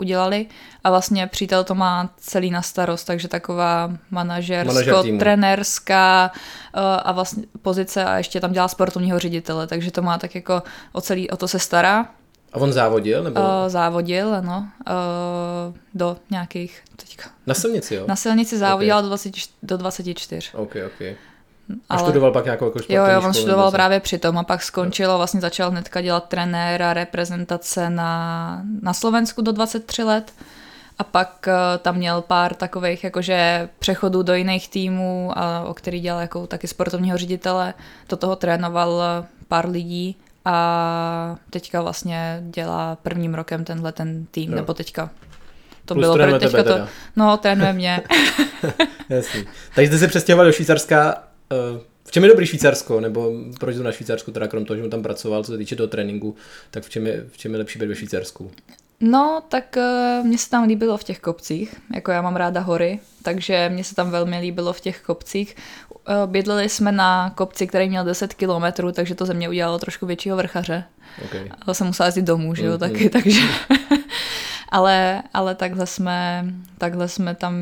udělali a vlastně přítel to má celý na starost, takže taková
Manažer
manažersko,
týmu.
trenérská eh, a vlastně pozice a ještě tam dělá sportovního ředitele, takže to má tak jako o celý, o to se stará.
A on závodil? Nebo
Eh, závodil, ano, eh, do nějakých, teďka,
na silnici, jo?
na silnici závodil do, 20, do 24.
Ok, ok. A
Ale-
študoval pak nějakou jako
Jo,
sportovní
jo, on studoval
co?
právě přitom a pak skončil a vlastně začal hnedka dělat trenéra reprezentace na, na Slovensku do 23 let. A pak eh, tam měl pár takových jakože přechodů do jiných týmů, a, o který dělal jako taky sportovního ředitele. Do toho trénoval eh, pár lidí a teďka vlastně dělá prvním rokem tenhle ten tým,
Jo.
nebo teďka. To
Plus
bylo pro teďka
tebe
to,
teda.
no trénuje mě.
Jasný. Takže jste se přestěhoval do Švýcarska. Eh, V čem je dobrý Švýcarsko? Nebo proč jdu na Švýcarsko, teda krom toho, že mu tam pracoval, co se týče toho tréninku, tak v čem je, v čem je lepší být ve Švýcarsku?
No, tak uh, mně se tam líbilo v těch kopcích, jako já mám ráda hory, takže mně se tam velmi líbilo v těch kopcích. Uh, bydleli jsme na kopci, který měl 10 kilometrů, takže to ze mě udělalo trošku většího vrchaře.
Okay.
Ale jsem musela jezdit domů, že jo,
Mm,
taky,
mm.
takže... ale, ale takhle jsme, takhle jsme tam,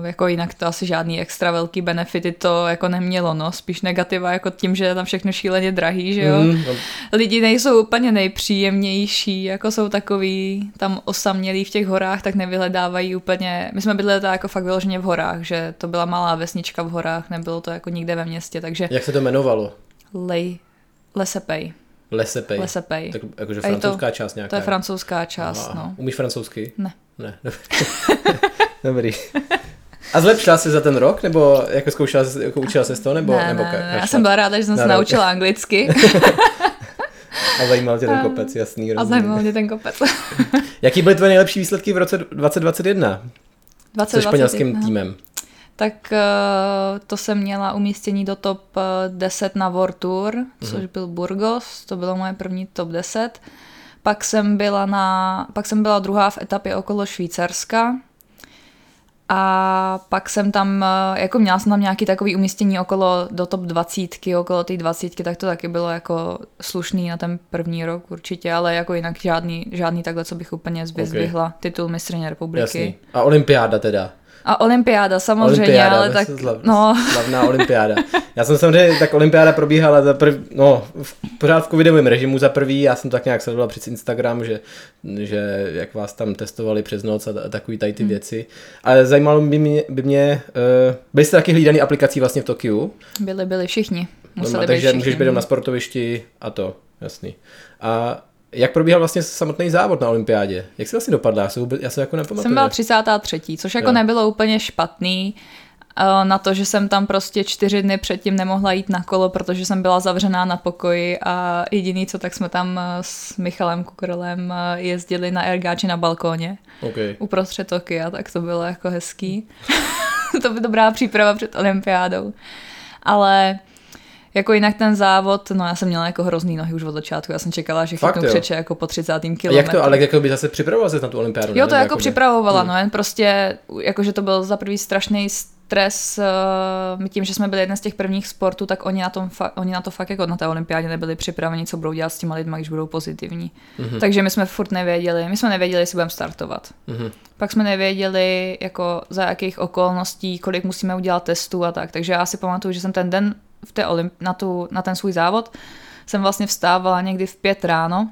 uh, jako jinak to asi žádný extra velký benefity to jako nemělo, no, spíš negativa jako tím, že je tam všechno šíleně drahý, že jo.
Mm,
Lidi nejsou úplně nejpříjemnější, jako jsou takový tam osamělí v těch horách, tak nevyhledávají úplně, my jsme bydleli teda jako fakt vyloženě v horách, že to byla malá vesnička v horách, nebylo to jako nikde ve městě, takže
jak se to jmenovalo?
Lej, Lesepej,
Lesepej.
Lesepej.
Tak jakože
A je to-
francouzská část nějaká.
To je francouzská část,
Aha.
no.
Umíš francouzsky?
Ne.
Ne. Dobrý. A zlepšila jsi za ten rok, nebo jako zkoušela, jsi- jako učila se z toho, nebo,
ne,
nebo
ne, ne, já jsem byla ráda, že jsem se
Na rok.
naučila anglicky
A zajímal tě ten kopec, jasný.
a
rozumím.
zajímal mě ten kopec.
Jaký byly tvoje nejlepší výsledky v roce 2021 se
20,
španělským týmem?
Tak eh, to jsem měla umístění do top eh, 10 na World Tour, což
Mhm.
byl Burgos, to bylo moje první top 10. Pak jsem byla, na, pak jsem byla druhá v etapě okolo Švýcarska a pak jsem tam, eh, jako měla jsem tam nějaký takový umístění okolo do top 20, okolo té 20, tak to taky bylo jako slušný na ten první rok určitě, ale jako jinak žádný, žádný takhle, co bych úplně vyzdvihla. Titul mistrně republiky.
Jasný. A olympiáda teda.
A olympiáda samozřejmě,
Olympiáda,
ale tak,
slav,
no,
slavná olympiáda. Já jsem samozřejmě, tak olympiáda probíhala za prv, no, v, pořád v covidovém režimu za prvý, já jsem to tak nějak sledoval přes Instagram, že, že jak vás tam testovali přes noc a, a takový tady ty hmm. věci. Ale zajímalo by mě, by mě uh, byli jste taky hlídaný aplikací vlastně v Tokiu?
byli, byli všichni. Museli
No,
být
takže
všichni.
můžeš být na sportovišti a to, jasný. A jak probíhal vlastně samotný závod na olympiádě? Jak jsi vlastně dopadla? Já se, vůbec, já se jako nepamatuju.
Jsem byla 33., což jako
Jo.
nebylo úplně špatný eh, na to, že jsem tam prostě čtyři dny předtím nemohla jít na kolo, protože jsem byla zavřená na pokoji a jediný co, tak jsme tam eh, s Michalem Kukrolem eh, jezdili na ergáči na balkóně
Okay.
uprostřed Tokia, tak to bylo jako hezký. to by dobrá příprava před olympiádou. Ale jako jinak ten závod, no já jsem měla jako hrozný nohy už od začátku, já jsem čekala, že
Fakt,
chytnu křeče jako po 30.
A
kilometru.
jak to, ale jako by zase připravoval se na tu olympiádu?
Jo, to jako
Jakoby-
připravovala,
Hmm.
no jen prostě, jakože to byl za prvý strašný stres, uh, my tím, že jsme byli jeden z těch prvních sportů, tak oni na, tom fa- oni na to fakt jako na té olympiádě nebyli připraveni, co budou dělat s těma lidma, když budou pozitivní.
Mhm.
Takže my jsme furt nevěděli, my jsme nevěděli, jestli budeme startovat.
Mhm.
Pak jsme nevěděli, jako za jakých okolností, kolik musíme udělat testů a tak. Takže já si pamatuju, že jsem ten den v té olymp- na, tu, na ten svůj závod jsem vlastně vstávala někdy v pět ráno.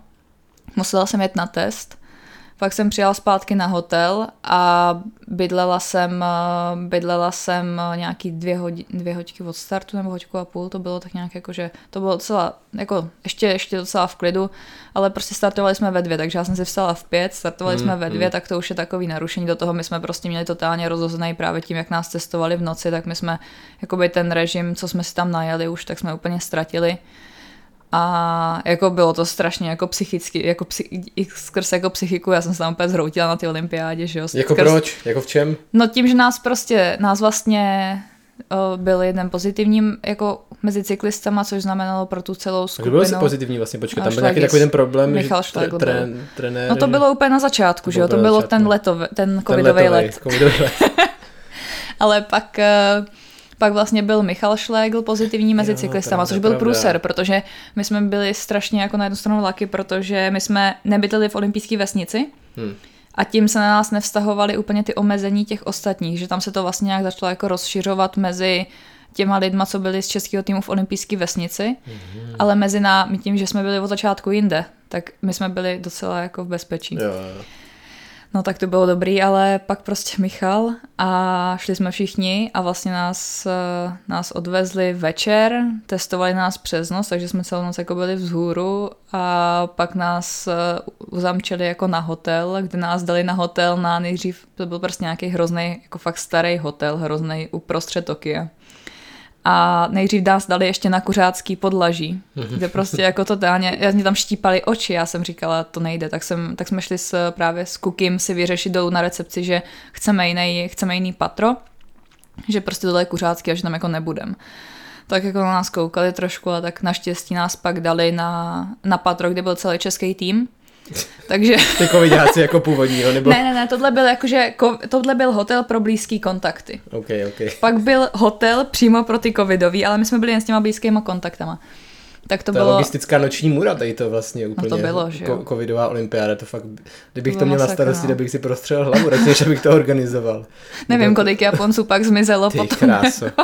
Musela jsem jet na test. Pak jsem přijela zpátky na hotel a bydlela jsem, eh, bydlela jsem eh, nějaký dvě, hodi, dvě hoďky od startu nebo hoďku a půl, to bylo tak nějak jako, že to bylo docela, jako ještě, ještě docela v klidu, ale prostě startovali jsme ve dvě, takže já jsem si vstala v pět, startovali
Mm,
jsme ve dvě,
mm.
tak to už je takový narušení do toho, my jsme prostě měli totálně rozhozený právě tím, jak nás testovali v noci, tak my jsme, jakoby ten režim, co jsme si tam najeli už, tak jsme úplně ztratili. A jako bylo to strašně jako psychicky, jako psy, skrz jako psychiku, já jsem se tam úplně zhroutila na ty olympiádě, že jo.
Jako
skrz,
proč? Jako v čem?
No tím, že nás prostě, nás vlastně o, byl jeden pozitivním jako mezi cyklistama, což znamenalo pro tu celou skupinu.
byl jsi pozitivní vlastně, počkej, tam byl nějaký takový ten problém,
Michal
že
byl.
trén, trenér,
No to bylo úplně na začátku, že jo, to
bylo začátku.
ten letov, ten
ten
covidový
letovej,
let.
covidový let.
Ale pak, eh, pak vlastně byl Michal Schlegel pozitivní mezi
Jo,
cyklistama, což byl
pravda.
průser, protože my jsme byli strašně jako na jednu stranu laky, protože my jsme nebydleli v olympijské vesnici,
Hm.
a tím se na nás nevztahovaly úplně ty omezení těch ostatních, že tam se to vlastně nějak začalo jako rozšiřovat mezi těma lidma, co byli z českého týmu v olympijské vesnici,
Mhm.
ale mezi námi tím, že jsme byli od začátku jinde, tak my jsme byli docela jako v bezpečí.
Jo, jo.
No tak to bylo dobrý, ale pak prostě Michal a šli jsme všichni a vlastně nás, eh, nás odvezli večer, testovali nás přes noc, takže jsme celou noc jako byli vzhůru a pak nás eh, uzamčili jako na hotel, kde nás dali na hotel na nejdřív, to byl prostě nějaký hrozný, jako fakt starý hotel, hrozný uprostřed Tokia. A nejdřív nás dali ještě na kuřácký podlaží, kde prostě jako totálně, já mě tam štípali oči, já jsem říkala, to nejde, tak, jsem, tak jsme šli s, právě s Kukim si vyřešit dolů na recepci, že chceme jiný, chceme jiný patro, že prostě tohle je kuřácký a že tam jako nebudem. Tak jako na nás koukali trošku a tak naštěstí nás pak dali na, na patro, kde byl celý český tým. Takže
Ty covidáci jako původního, nebo?
ne, ne, ne, tohle byl jakože, ko- tohle byl hotel pro blízký kontakty.
OK, OK.
Pak byl hotel přímo pro ty covidový, ale my jsme byli jen s těma blízkýma kontaktama. Tak to
To
bylo...
logistická noční můra, tady to vlastně úplně.
to bylo, že jo.
Covidová olympiáda, to fakt, kdybych
To
to, měl na starosti,
no.
tak bych si prostřel hlavu, radši než abych to organizoval.
Nevím, kolik Japonců pak zmizelo
Ty
potom.
kráso.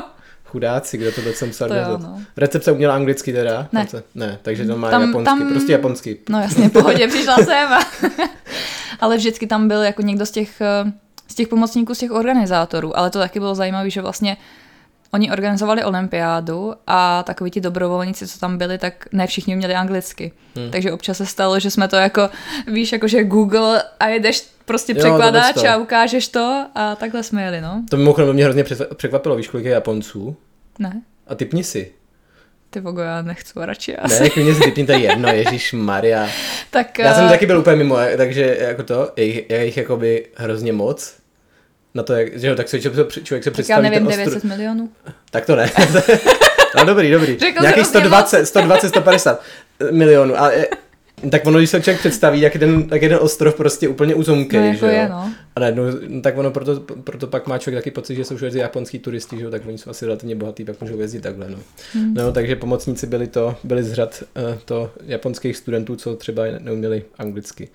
Chudáci, kdo to jsem musel
To jo, no.
Recepce uměla anglicky teda?
Ne.
Tam se- Ne, takže to má
Tam-
japonsky,
tam-
prostě japonsky.
No jasně, pohodě, přišla jsem. A... ale vždycky tam byl jako někdo z těch, eh, z těch pomocníků, z těch organizátorů. Ale to taky bylo zajímavé, že vlastně oni organizovali olympiádu a takoví ti dobrovolníci, co tam byli, tak ne všichni měli anglicky. Hmm. Takže občas se stalo, že jsme to jako, víš, jako že Google a jedeš prostě
Jo,
překladáč a ukážeš to a takhle jsme jeli, no.
To mimochodem mě hrozně překva- překvapilo, víš, kolik je Japonců?
Ne,
A typni si.
ty vogo, já nechci radši asi.
Ne, klidně si typni, to je jedno, Ježíš Maria.
Tak,
Já jsem
eh,
taky byl úplně mimo, takže jako to, je jich, je jich jakoby hrozně moc. Na to, jak, že jo, tak se člověk, člověk se
tak
představí
já nevím. 900 milionů.
Tak to ne. no dobrý, dobrý.
Řekl
Nějakých
hrozně
120, 120, 150 milionů. A, je- tak ono, když se člověk představí, jak jeden, jak jeden ostrov prostě úplně uzomkej,
No, jako
že jo?
je, no.
A najednou, no, tak ono proto, proto pak má člověk taky pocit, že jsou všude japonský turisti, že jo, tak oni jsou asi relativně bohatý, pak můžou jezdit takhle, no.
Hmm.
No, takže pomocníci byli to, byli z řad uh, to japonských studentů, co třeba neuměli anglicky.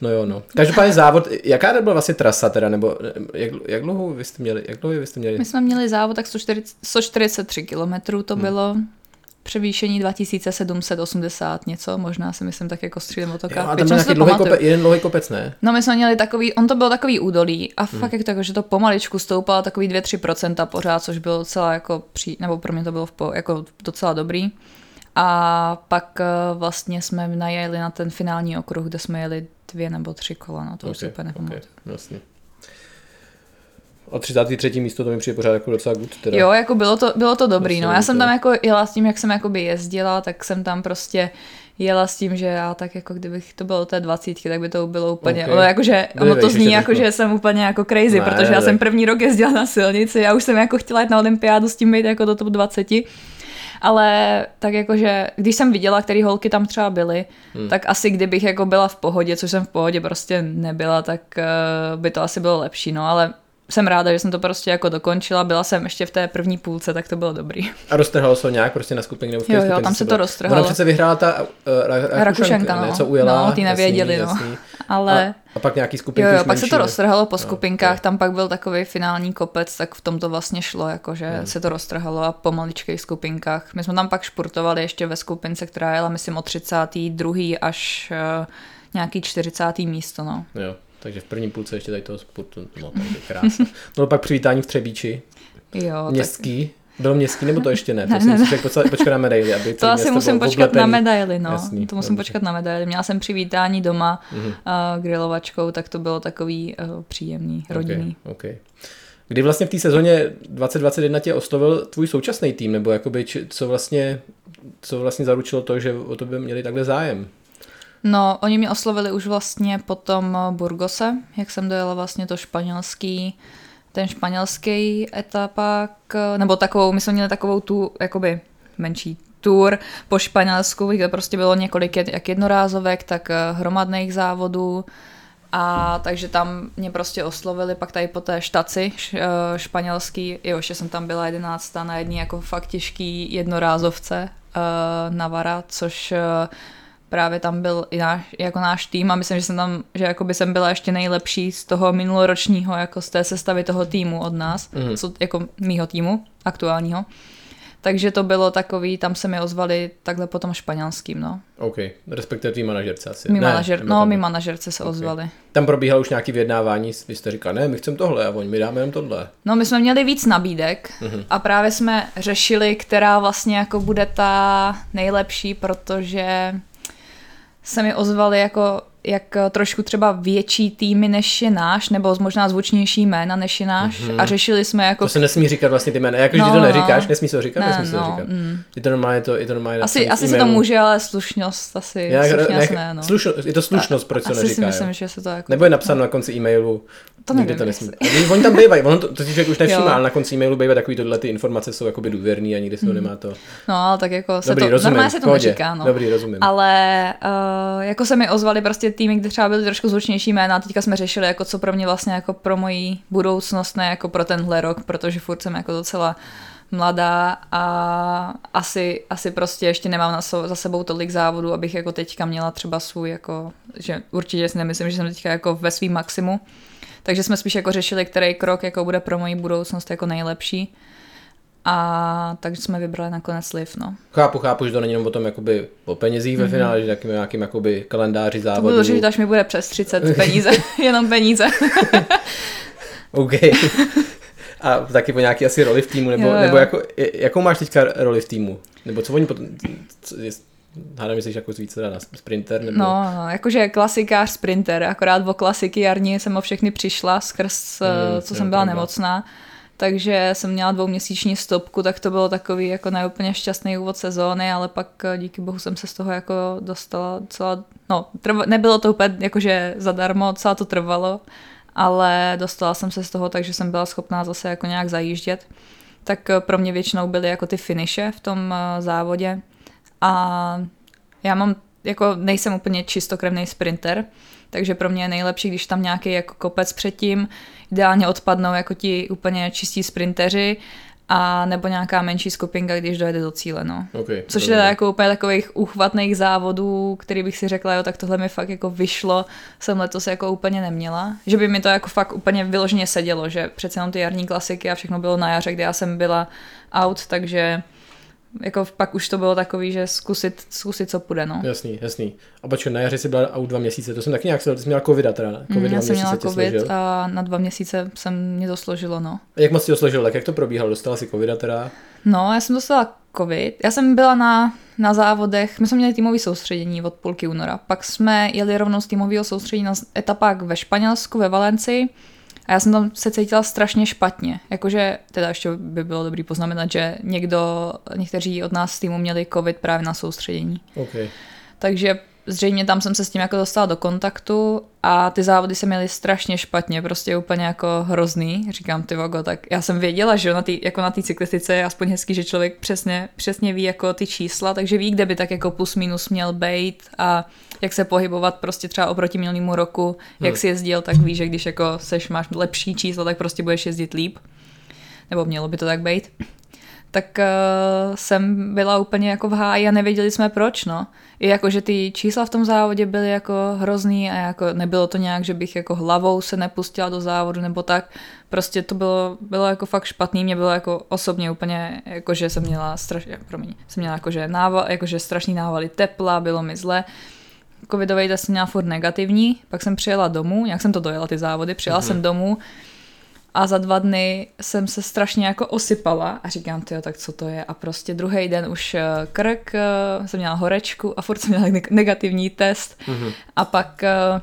No jo, no. Každopádně závod, jaká to byla vlastně trasa teda, nebo jak, jak dlouho vy jste měli? Jak dlouho vy jste měli?
My jsme měli závod tak 140, 143 kilometrů to hmm. bylo převýšení 2780 něco, možná si myslím tak jako střídem otoka.
Jo, a tam byl nějaký dlouhý kopec, jeden dlouhý kopec, ne?
No my jsme měli takový, on to byl takový údolí a hmm. fakt jak to, jako, že to pomaličku stoupalo takový 2-3% pořád, což bylo docela jako, při, nebo pro mě to bylo v po, jako docela dobrý. A pak eh, vlastně jsme najeli na ten finální okruh, kde jsme jeli dvě nebo tři kola, no to okay, už si úplně
okay, vlastně. A 33. místo to mi přijde pořád jako docela good. Teda.
Jo, jako bylo to, bylo to dobrý, no. Já jsem tam jako jela s tím, jak jsem jakoby jezdila, tak jsem tam prostě jela s tím, že já tak jako kdybych to bylo té dvacítky, tak by to bylo úplně, okay. ono, jakože, ono to zní jako, že jsem úplně jako crazy, ne, protože já jsem první rok jezdila na silnici, já už jsem jako chtěla jít na olympiádu s tím být jako do top 20 ale tak jakože, když jsem viděla, které holky tam třeba byly, hmm. tak asi kdybych jako byla v pohodě, což jsem v pohodě prostě nebyla, tak uh, by to asi bylo lepší, no ale jsem ráda, že jsem to prostě jako dokončila, byla jsem ještě v té první půlce, tak to bylo dobrý.
A roztrhalo se nějak prostě na skupině nebo v
Jo, jo, tam se to roztrhalo.
Ona přece vyhrála ta uh,
Rakušenka, no.
Ne, co ujela.
No, ty nevěděli, jasný, no. Jasný. Ale...
A, a, pak nějaký skupinky
Jo, jo, pak se to roztrhalo po no, skupinkách, okay. tam pak byl takový finální kopec, tak v tom to vlastně šlo, jakože hmm. se to roztrhalo a po maličkých skupinkách. My jsme tam pak špurtovali ještě ve skupince, která jela, myslím, o 32. až uh, nějaký 40. místo, no.
Jo. Takže v první půlce ještě tady toho sportu, no to je krásné. No pak přivítání v Třebíči.
Jo,
městský. Tak... Byl městský, nebo to ještě ne? To ne, si ne, musím ne. počkat na medaily. Aby
to asi musím počkat oblepený. na medaily, no. Jasný, to musím dobře. počkat na medaily. Měla jsem přivítání doma mm-hmm. uh, grilovačkou, tak to bylo takový uh, příjemný, rodinný.
Okay, okay. Kdy vlastně v té sezóně 2021 tě oslovil tvůj současný tým, nebo jakoby, či, co vlastně co vlastně zaručilo to, že o tebe měli takhle zájem?
No, oni mě oslovili už vlastně potom Burgose, jak jsem dojela vlastně to španělský, ten španělský etapák, nebo takovou, my jsme měli takovou tu, jakoby menší tour po Španělsku, kde prostě bylo několik jak jednorázovek, tak eh, hromadných závodů. A takže tam mě prostě oslovili pak tady po té štaci eh, španělský, jo, že jsem tam byla jedenáctá na jedný jako fakt těžký jednorázovce Navara, což právě tam byl i náš, jako náš tým a myslím, že jsem tam, že jako by jsem byla ještě nejlepší z toho minuloročního, jako z té sestavy toho týmu od nás, mm. co, jako mýho týmu aktuálního. Takže to bylo takový, tam se mi ozvali takhle potom španělským, no.
OK, respektive tvý manažerce asi.
Mý manažer, no, mý manažerce se okay. ozvali.
Tam probíhalo už nějaký vyjednávání, vy jste říkal, ne, my chceme tohle a oni mi dáme jenom tohle.
No, my jsme měli víc nabídek mm-hmm. a právě jsme řešili, která vlastně jako bude ta nejlepší, protože se mi ozvaly jako jak eh, trošku třeba větší týmy než je náš, nebo možná zvučnější jména než je náš mm-hmm. a řešili jsme jako...
To se nesmí říkat vlastně ty jména, jako no, to neříkáš, no. nesmí se to říkat, ne, nesmí se to no, říkat. Mm. Je to normálně to, je to normálně
Asi, asi se to může, ale slušnost asi,
Já, slušnost ne, ne, no. slušnost, je to slušnost, proč se neříká.
Asi si myslím, že se to jako...
Nebo je napsáno na konci e-mailu,
to nevím, to nesmí.
Oni tam bývají, ono to, to člověk už nevšimá, ale na konci e-mailu bývají takový tohle ty informace jsou jakoby důvěrný a nikdy se to mm. nemá to.
No, ale tak jako se Dobrý, to, rozumím, normálně se to neříká, no.
Dobrý, rozumím.
Ale uh, jako se mi ozvali prostě týmy, kde třeba byly trošku zvučnější jména, teďka jsme řešili, jako co pro mě vlastně jako pro moji budoucnost, ne jako pro tenhle rok, protože furt jsem jako docela mladá a asi, asi prostě ještě nemám na so, za sebou tolik závodů, abych jako teďka měla třeba svůj jako, že určitě si nemyslím, že jsem teďka jako ve svým maximu. Takže jsme spíš jako řešili, který krok jako bude pro moji budoucnost jako nejlepší. A takže jsme vybrali nakonec Liv, no.
Chápu, chápu, že to není jenom o tom jakoby o penězích mm-hmm. ve mhm. finále, že takým nějakým jakoby kalendáři závodů. To
bylo, že až mi bude přes 30 peníze, jenom peníze.
OK. A taky po nějaký asi roli v týmu, nebo, jo, jo. nebo jako, jakou máš teďka roli v týmu? Nebo co oni potom, Hádám, jsi jako víc teda na sprinter? Nebo...
No, no, jakože klasikář sprinter, akorát o klasiky jarní jsem o všechny přišla skrz, mm, co jsem byla nemocná takže jsem měla dvouměsíční stopku, tak to bylo takový jako neúplně šťastný úvod sezóny, ale pak eh, díky bohu jsem se z toho jako dostala celá, no trv, nebylo to úplně jakože zadarmo, celá to trvalo, ale dostala jsem se z toho, takže jsem byla schopná zase jako nějak zajíždět. Tak eh, pro mě většinou byly jako ty finiše v tom eh, závodě a já mám, jako nejsem úplně čistokrevný sprinter, takže pro mě je nejlepší, když tam nějaký jako kopec předtím, ideálně odpadnou jako ti úplně čistí sprinteři a nebo nějaká menší skupinka, když dojede do cíle, no.
Okay,
Což je teda jako úplně takových uchvatných závodů, který bych si řekla, jo, tak tohle mi fakt jako vyšlo, jsem letos jako úplně neměla. Že by mi to jako fakt úplně vyloženě sedělo, že přece jenom ty jarní klasiky a všechno bylo na jaře, kde já jsem byla out, takže jako pak už to bylo takový, že zkusit, zkusit co půjde, no.
Jasný, jasný. A počkej, na jaře jsi byla out dva měsíce, to jsem taky nějak, jsi měla covid teda?
COVID mm, já jsem měla covid složil. a na dva měsíce jsem mě to složilo, no.
A jak moc ti to složilo, tak jak to probíhalo, dostala si covid teda?
No, já jsem dostala covid, já jsem byla na, na závodech, my jsme měli týmový soustředění od půlky února, pak jsme jeli rovnou z týmového soustředění na etapách ve Španělsku, ve Valencii, a já jsem tam se cítila strašně špatně. Jakože, teda ještě by bylo dobrý poznamenat, že někdo, někteří od nás z týmu měli covid právě na soustředění.
Okay.
Takže zřejmě tam jsem se s tím jako dostala do kontaktu a ty závody se měly strašně špatně, prostě úplně jako hrozný. Říkám, ty vogo, tak já jsem věděla, že na tý, jako na té cyklistice je aspoň hezký, že člověk přesně, přesně ví jako ty čísla, takže ví, kde by tak jako plus minus měl být a jak se pohybovat prostě třeba oproti minulému roku, jak hmm. si jezdil, tak víš, že když jako seš, máš lepší číslo, tak prostě budeš jezdit líp. Nebo mělo by to tak být tak uh, jsem byla úplně jako v háji a nevěděli jsme proč, no. I jako, že ty čísla v tom závodě byly jako hrozný a jako nebylo to nějak, že bych jako hlavou se nepustila do závodu nebo tak. Prostě to bylo, bylo jako fakt špatný, mě bylo jako osobně úplně, jako že jsem měla strašně, promiň, jsem měla jako, že, nával, jako, že strašný návaly tepla, bylo mi zle. Covidový test měla furt negativní, pak jsem přijela domů, nějak jsem to dojela ty závody, přijela mm-hmm. jsem domů, a za dva dny jsem se strašně jako osypala a říkám, ty tak co to je? A prostě druhý den už eh, krk, eh, jsem měla horečku a furt jsem měla negativní test. Mm-hmm. a pak, eh,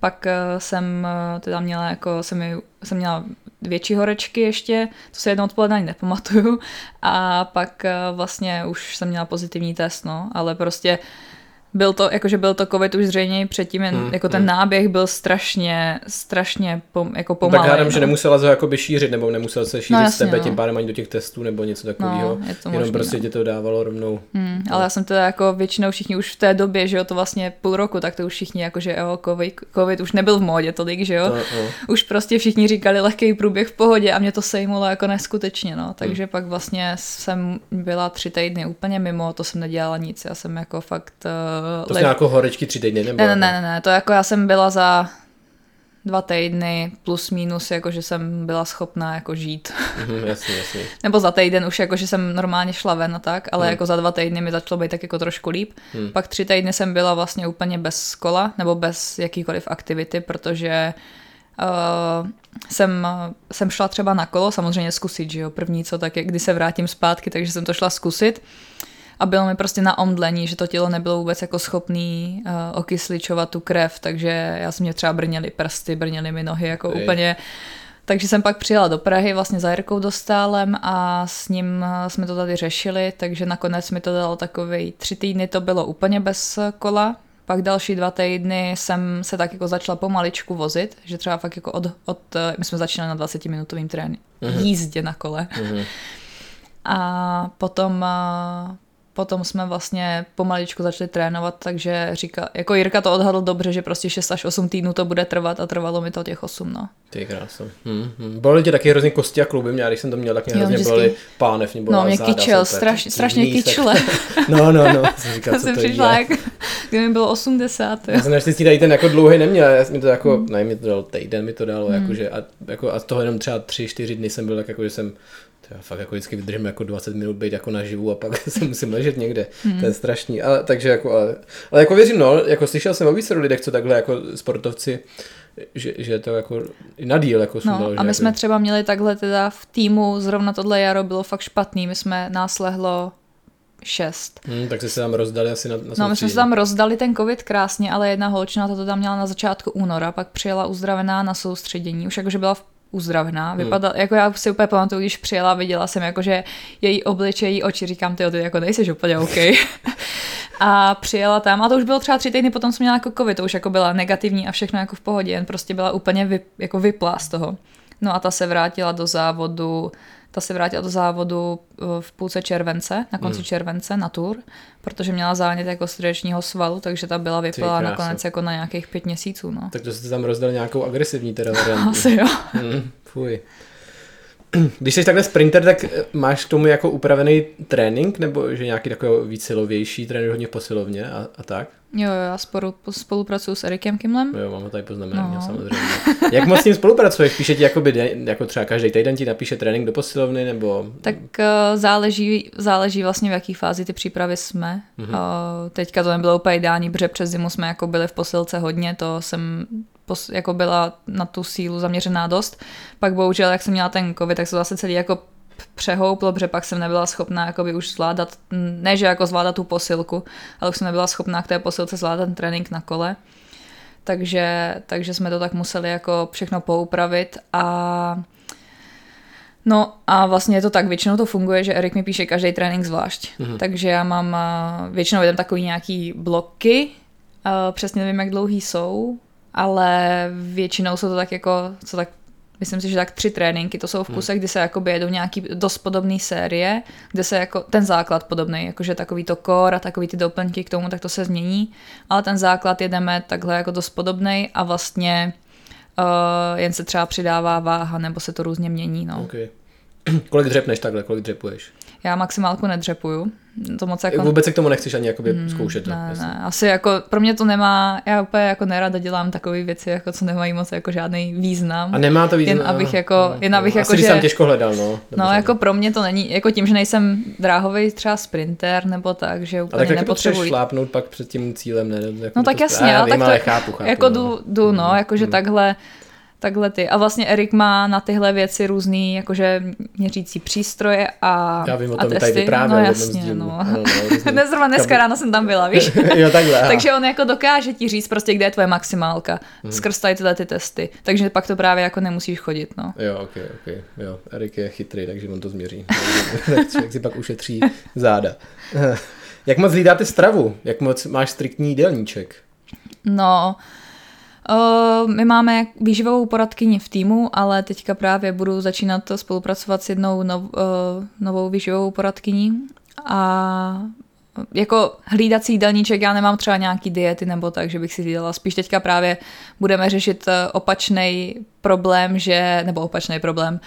pak jsem teda měla jako, jsem, jsem měla větší horečky ještě, to se jednou odpoledne ani nepamatuju. A pak vlastně už jsem měla pozitivní test, no, ale prostě uh, byl to, jakože byl to covid už zřejmě předtím, jen, hmm, jako ten hmm. náběh byl strašně, strašně pom, jako pomalý.
Tak hádám, no. že nemusela to jakoby šířit, nebo nemusela se šířit no, jasně, z tebe, no. tím pádem ani do těch testů, nebo něco takového. No, Jenom možný, prostě no. tě to dávalo rovnou.
Hmm, no. Ale já jsem teda jako většinou všichni už v té době, že jo, to vlastně půl roku, tak to už všichni jakože jo, covid, covid už nebyl v módě tolik, že jo. No, no. Už prostě všichni říkali lehký průběh v pohodě a mě to sejmulo jako neskutečně, no. Takže hmm. pak vlastně jsem byla tři týdny úplně mimo, to jsem nedělala nic, já jsem jako fakt uh,
to lež... jako horečky tři týdny nebo?
Ne, ne, ne, ne, to jako já jsem byla za dva týdny plus minus, jakože jsem byla schopná jako žít.
Mm, jasně, jasně.
Nebo za týden už jako, že jsem normálně šla ven a tak, ale mm. jako za dva týdny mi začalo být tak jako trošku líp. Mm. Pak tři týdny jsem byla vlastně úplně bez kola nebo bez jakýkoliv aktivity, protože uh, jsem, jsem šla třeba na kolo, samozřejmě zkusit, že jo, první co, tak je, kdy se vrátím zpátky, takže jsem to šla zkusit. Uh, a bylo mi prostě na omdlení, že to tělo nebylo vůbec jako schopný uh, okysličovat tu krev, takže já jsem mě třeba brněly prsty, brněly mi nohy jako Ej. úplně takže jsem pak přijela do Prahy vlastně za Jirkou Dostálem a s ním eh, jsme to tady řešili, takže nakonec mi to dalo takový tři týdny to bylo úplně bez kola, pak další dva týdny jsem se tak jako začala pomaličku vozit, že třeba fakt jako od, od eh, my jsme začínali na 20 minutovým tréninku, uh-huh. jízdě na kole. Uh-huh. A potom, potom jsme vlastně pomaličku začali trénovat, takže říká, jako Jirka to odhadl dobře, že prostě 6 až 8 týdnů to bude trvat a trvalo mi to těch 8, no.
Ty krásno. Hmm, hmm. Bolely tě taky hrozně kosti a kluby, mě, když jsem to měl, tak mě hrozně bolely pánev, nebo
No, mě kyčel, straš, strašně kyčle.
no, no, no, jsem říkal, co to
přišla, jak, kdy mi bylo 80.
Já jsem naštěstí tady ten jako dlouhý neměl, já mi to jako, hmm. ne, mi to dal týden, mi to dalo, hmm. jakože, a, jako, a z toho jenom třeba 3-4 dny jsem byl tak jako, že jsem já fakt jako vždycky vydržím jako 20 minut být jako naživu a pak se musím ležet někde. Hmm. To je strašný. Ale, takže jako, ale, ale, jako věřím, no, jako slyšel jsem o více lidech, co takhle jako sportovci že, že to jako na díl jako
no, a my jako... jsme třeba měli takhle teda v týmu, zrovna tohle jaro bylo fakt špatný, my jsme nás lehlo šest.
Hmm, tak se tam rozdali asi na, na
No my jsme se tam rozdali ten covid krásně, ale jedna holčina to tam měla na začátku února, pak přijela uzdravená na soustředění, už jakože byla v uzdravená. Hmm. Vypadala, hmm. jako já si úplně pamatuju, když přijela, viděla jsem jako, že její obličej, její oči, říkám, ty, ty jako nejsi úplně OK. a přijela tam a to už bylo třeba tři týdny, potom jsem měla jako covid, to už jako byla negativní a všechno jako v pohodě, jen prostě byla úplně vy, jako vyplá z toho. No a ta se vrátila do závodu ta se vrátila do závodu eh, v půlce července, na konci hmm. července na tour, protože měla zánět jako srdečního svalu, takže ta byla vypila nakonec jako na nějakých pět měsíců. No.
Tak to jste tam rozdali nějakou agresivní teda variantu.
Asi jo.
Hmm, fuj. Když jsi takhle sprinter, tak eh, máš k tomu jako upravený trénink, nebo že nějaký takový víc silovější trénink hodně v posilovně a, a tak?
Jo, jo, já spolu, spolupracuju s Erikem Kimlem.
Jo, mám ho tady poznamenaný, no. samozřejmě. Jak moc s ním spolupracuješ? Píše ti jakoby, jako třeba každý týden ti napíše trénink do posilovny, nebo...
Tak uh, záleží, záleží vlastně v jaký fázi ty přípravy jsme. Mm-hmm. Uh, teďka to nebylo úplně ideální, protože přes zimu jsme jako byli v posilce hodně, to jsem jako byla na tu sílu zaměřená dost. Pak bohužel, jak jsem měla ten covid, tak se zase celý jako přehouplo, protože pak jsem nebyla schopná jakoby už zvládat, ne že jako zvládat tu posilku, ale už jsem nebyla schopná k té posilce zvládat ten trénink na kole. Takže, takže jsme to tak museli jako všechno poupravit a No a vlastně je to tak, většinou to funguje, že Erik mi píše každý trénink zvlášť. Mm-hmm. Takže já mám, většinou jdem takový nějaký bloky, přesně nevím, jak dlouhý jsou, ale většinou jsou to tak jako, co tak myslím si, že tak tři tréninky, to jsou v kuse, hmm. kdy se jakoby jedou nějaký dost podobné série, kde se jako ten základ podobný, jakože takový to core a takový ty doplňky k tomu, tak to se změní, ale ten základ jedeme takhle jako dost podobný a vlastně uh, jen se třeba přidává váha, nebo se to různě mění, no.
Okay. kolik dřepneš takhle, kolik dřepuješ?
Já maximálku nedřepuju. To moc
jako... Vůbec se k tomu nechceš ani jakoby mm, zkoušet.
Ne, ne, asi jako pro mě to nemá, já úplně jako nerada dělám takové věci, jako co nemají moc jako žádný význam.
A nemá to význam.
Jen abych jako, no, jen abych
no,
jako,
asi že... jsem těžko hledal, no.
No, jako pro mě to není, jako tím, že nejsem dráhový třeba sprinter nebo tak, že úplně
ale tak
nepotřebuji.
šlápnout pak před tím cílem, ne?
Jako no tak jasně, ale tak to, chápu, chápu, jako no. jdu, jdu, no, mm, jakože mm. takhle takhle ty. A vlastně Erik má na tyhle věci různý jakože měřící přístroje a
Já vím o
tom,
tady vyprávěl.
No jasně, no. no, no Dnes zrovna dneska ráno jsem tam byla, víš.
jo, takhle.
Takže on jako dokáže ti říct prostě, kde je tvoje maximálka. Hmm. Skrz tady tyhle ty testy. Takže pak to právě jako nemusíš chodit, no.
Jo, ok, ok. Jo, Erik je chytrý, takže on to změří. Člověk si pak ušetří záda. Jak moc hlídáte stravu? Jak moc máš striktní jídelníček?
No, Uh, my máme výživovou poradkyni v týmu, ale teďka právě budu začínat spolupracovat s jednou nov, uh, novou výživovou poradkyní a jako hlídací jídelníček, já nemám třeba nějaký diety nebo tak, že bych si hlídala. Spíš teďka právě budeme řešit opačný problém, že, nebo opačný problém,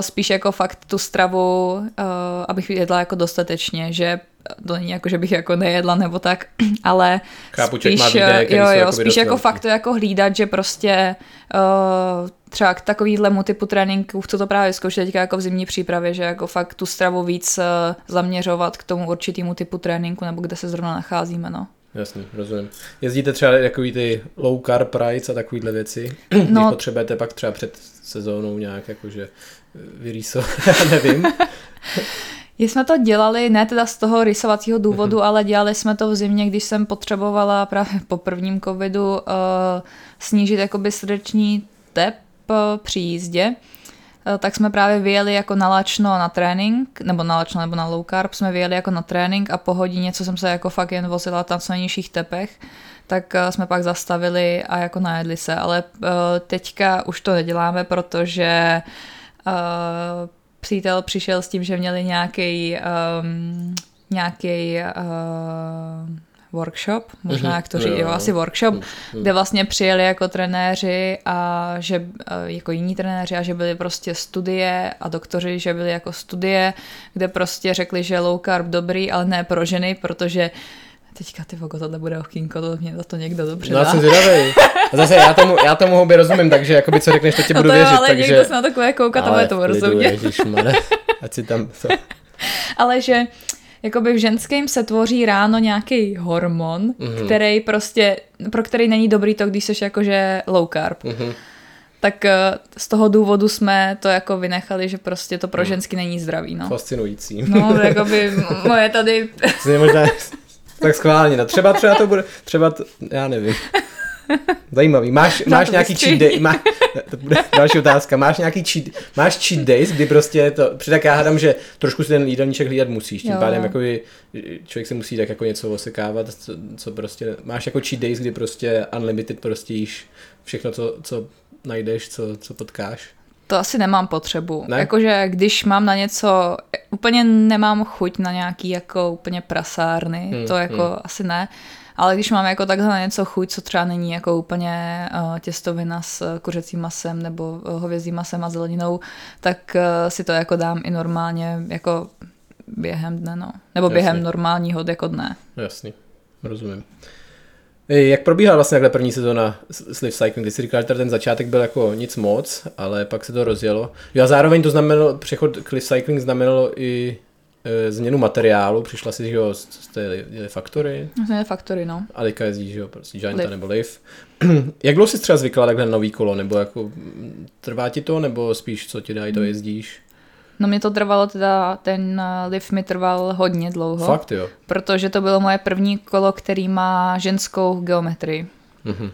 spíš jako fakt tu stravu, abych jedla jako dostatečně, že to není jako, že bych jako nejedla nebo tak, ale
Chápu,
spíš,
má výdaje,
jo, jo, spíš jako fakt to jako hlídat, že prostě uh, třeba k takovýhlemu typu tréninku chci to právě zkoušet teďka jako v zimní přípravě, že jako fakt tu stravu víc uh, zaměřovat k tomu určitému typu tréninku nebo kde se zrovna nacházíme, no.
Jasný, rozumím. Jezdíte třeba takový ty low carb rides a takovýhle věci? No, Když potřebujete pak třeba před sezónou nějak jakože vyrýsovat, nevím.
jsme to dělali, ne teda z toho rysovacího důvodu, mm-hmm. ale dělali jsme to v zimě, když jsem potřebovala právě po prvním covidu uh, snížit jakoby srdeční tep uh, při jízdě. Uh, tak jsme právě vyjeli jako na lačno na trénink, nebo na lačno nebo na low carb, jsme vyjeli jako na trénink a po hodině, co jsem se jako fakt jen vozila tam na nižších tepech, tak uh, jsme pak zastavili a jako najedli se, ale uh, teďka už to neděláme, protože uh, přítel přišel s tím, že měli nějaký um, nějaký uh, workshop, možná mm-hmm. jak to říct, jo, asi workshop, mm-hmm. kde vlastně přijeli jako trenéři a že uh, jako jiní trenéři a že byly prostě studie a doktoři, že byly jako studie, kde prostě řekli, že low carb dobrý, ale ne pro ženy, protože Teďka ty vogo, tohle bude okýnko, to mě za to někdo dobře
No, dá. jsem zvědavý. A zase já tomu, já tomu hobby rozumím, takže jakoby co řekneš, to ti no budu
to jo,
věřit.
ale
takže...
někdo se na takové koukat, ale tomu rozumě.
Ježišmane, ať si tam... Co?
ale že jakoby v ženském se tvoří ráno nějaký hormon, mm-hmm. který prostě, pro který není dobrý to, když jsi jakože low carb. Mm-hmm tak eh, z toho důvodu jsme to jako vynechali, že prostě to pro mhm. ženský není zdravý. No.
Fascinující.
No, jakoby moje tady...
možná tak schválně, no třeba, třeba to bude, třeba to, já nevím. Zajímavý. Máš, máš nějaký cheat day, má, to bude další otázka, máš nějaký cheat, máš cheat days, kdy prostě to, tak já hádám, že trošku si ten jídelníček hlídat musíš, tím jo, pádem jako člověk se musí tak jako něco osekávat, co, co prostě, máš jako cheat days, kdy prostě unlimited prostě jíš všechno, co, co najdeš, co, co potkáš.
To asi nemám potřebu. Ne? Jakože když mám na něco, úplně nemám chuť na nějaký jako úplně prasárny, hmm, to jako hmm. asi ne. Ale když mám jako takhle něco chuť, co třeba není jako úplně uh, těstovina s kuřecím masem nebo uh, hovězím masem a zeleninou, tak uh, si to jako dám i normálně jako během dne, no. Nebo Jasný. během normálního jako dne.
Jasný, rozumím. Jak probíhala vlastně takhle první sezóna Sliv Cycling? Ty jsi říkal, že ten začátek byl jako nic moc, ale pak se to rozjelo. Jo a zároveň to znamenalo, přechod k Cliff Cycling znamenalo i e, změnu materiálu, přišla si, že jo, z, z té faktory.
Z té faktory, no.
A teďka jezdíš, že jo, prostě Gianta Liv. nebo Liv. Jak dlouho jsi třeba zvykla takhle nový kolo, nebo jako trvá ti to, nebo spíš co ti dají, to hmm. jezdíš?
No mě to trvalo teda, ten eh, lift mi trval hodně dlouho.
Fakt jo?
Protože to bylo moje první kolo, který má ženskou geometrii. Mm-hmm.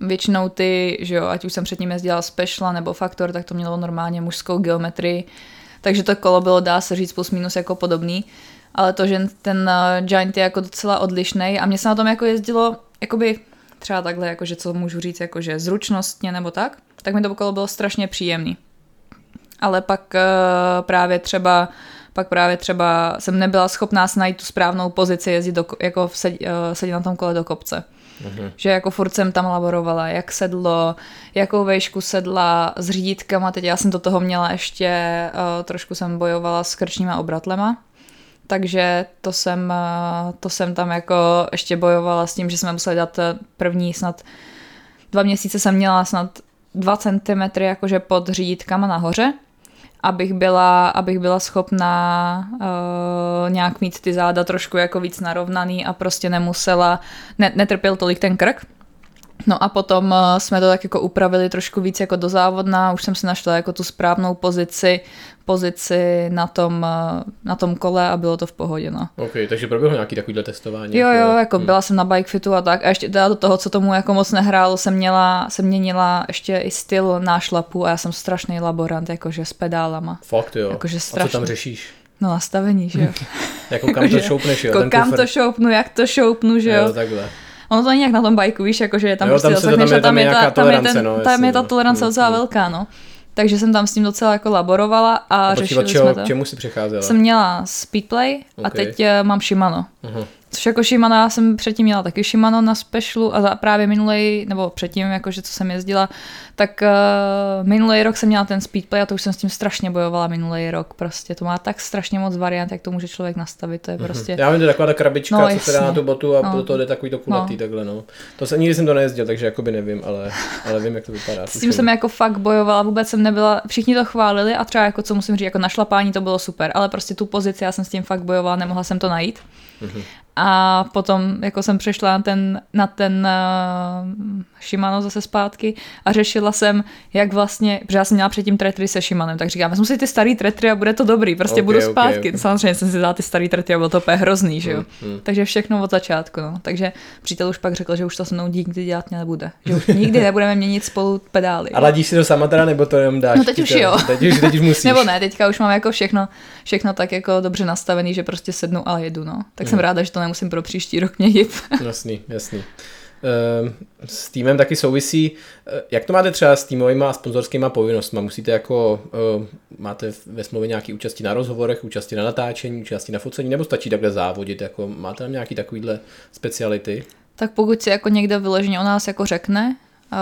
Většinou ty, že jo, ať už jsem předtím jezdila Special nebo Faktor, tak to mělo normálně mužskou geometrii. Takže to kolo bylo, dá se říct, plus minus jako podobný. Ale to, že ten uh, Giant je jako docela odlišný a mě se na tom jako jezdilo, jakoby třeba takhle, jakože co můžu říct, jakože zručnostně nebo tak, tak mi to kolo bylo strašně příjemný ale pak uh, právě třeba pak právě třeba jsem nebyla schopná najít tu správnou pozici jezdit do, jako sedět na tom kole do kopce. Uhum. Že jako furt jsem tam laborovala, jak sedlo, jakou vejšku sedla s řídítkama. Teď já jsem do toho měla ještě, uh, trošku jsem bojovala s krčníma obratlema. Takže to jsem, to jsem tam jako ještě bojovala s tím, že jsme museli dát první snad dva měsíce jsem měla snad 2 cm jakože pod řídítkama nahoře abych byla, abych byla schopná uh, nějak mít ty záda trošku jako víc narovnaný a prostě nemusela, ne, netrpěl tolik ten krk. No a potom uh, jsme to tak jako upravili trošku víc jako do závodna, už jsem si našla jako tu správnou pozici, pozici na tom, uh, na tom kole a bylo to v pohodě. No.
Ok, takže proběhlo nějaký takovýhle testování?
Jo, jako, jo, jako hmm. byla jsem na bike fitu a tak a ještě teda do toho, co tomu jako moc nehrálo, jsem měla, jsem měnila ještě i styl nášlapu a já jsem strašný laborant, jakože s pedálama.
Fakt jo, jakože strašný. a co tam řešíš?
No nastavení, že jo.
jako kam to šoupneš, jo?
Jako kam kufr. to šoupnu, jak to šoupnu, že jo. jo
takhle.
Ono to není jak na tom bajku, víš, jakože tam jo, prostě tam, tam, je, tam, je, ta, tam, je, ten, no, tam je ta no. tolerance no. docela velká, no. Takže jsem tam s tím docela jako laborovala a, a řešili čeho, jsme to.
čemu si přecházela?
Jsem měla Speedplay okay. a teď uh, mám Shimano. Uh-huh. Což jako Shimano, já jsem předtím měla taky Shimano na specialu a za, právě minulej, nebo předtím, jakože co jsem jezdila, tak uh, minulý rok jsem měla ten speedplay a to už jsem s tím strašně bojovala minulý rok. Prostě to má tak strašně moc variant, jak to může člověk nastavit. To je mhm. prostě...
Mm-hmm. Já vím, to je taková ta krabička, no, co se dá na tu botu a no. to jde takový to kulatý no. takhle. No. To se nikdy jsem to nejezdil, takže jakoby nevím, ale, ale vím, jak to vypadá.
S tím jsem jako fakt bojovala, vůbec jsem nebyla, všichni to chválili a třeba jako co musím říct, jako našlapání to bylo super, ale prostě tu pozici já jsem s tím fakt bojovala, nemohla jsem to najít. Mm-hmm. A potom jako jsem přešla na ten, na ten uh, Shimano zase zpátky a řešila jsem, jak vlastně, protože já jsem měla předtím tretry se Shimanem, tak říkám, vezmu si ty starý tretry a bude to dobrý, prostě okay, budu zpátky. Okay, okay. Samozřejmě jsem si dala ty starý tretry a bylo to úplně hrozný, že jo. Mm, mm. Takže všechno od začátku, no. Takže přítel už pak řekl, že už to se mnou nikdy dělat nebude. Že už nikdy nebudeme měnit spolu pedály.
A ladíš si to sama teda, nebo to jenom dáš?
No teď už jo.
Teď už, teď už musíš.
nebo ne, teďka už mám jako všechno, všechno tak jako dobře nastavený, že prostě sednu a jedu, no. Tak mm. jsem ráda, že to nemusím pro příští rok měnit.
jasný, jasný. Ehm, s týmem taky souvisí. Eh, jak to máte třeba s týmovými a sponzorskými povinnostmi? Musíte jako, eh, máte ve smlouvě nějaký účastí na rozhovorech, účastí na natáčení, účastí na focení, nebo stačí takhle závodit? Jako, máte tam nějaký takovýhle speciality?
Tak pokud si jako někdo vyloženě o nás jako řekne, uh,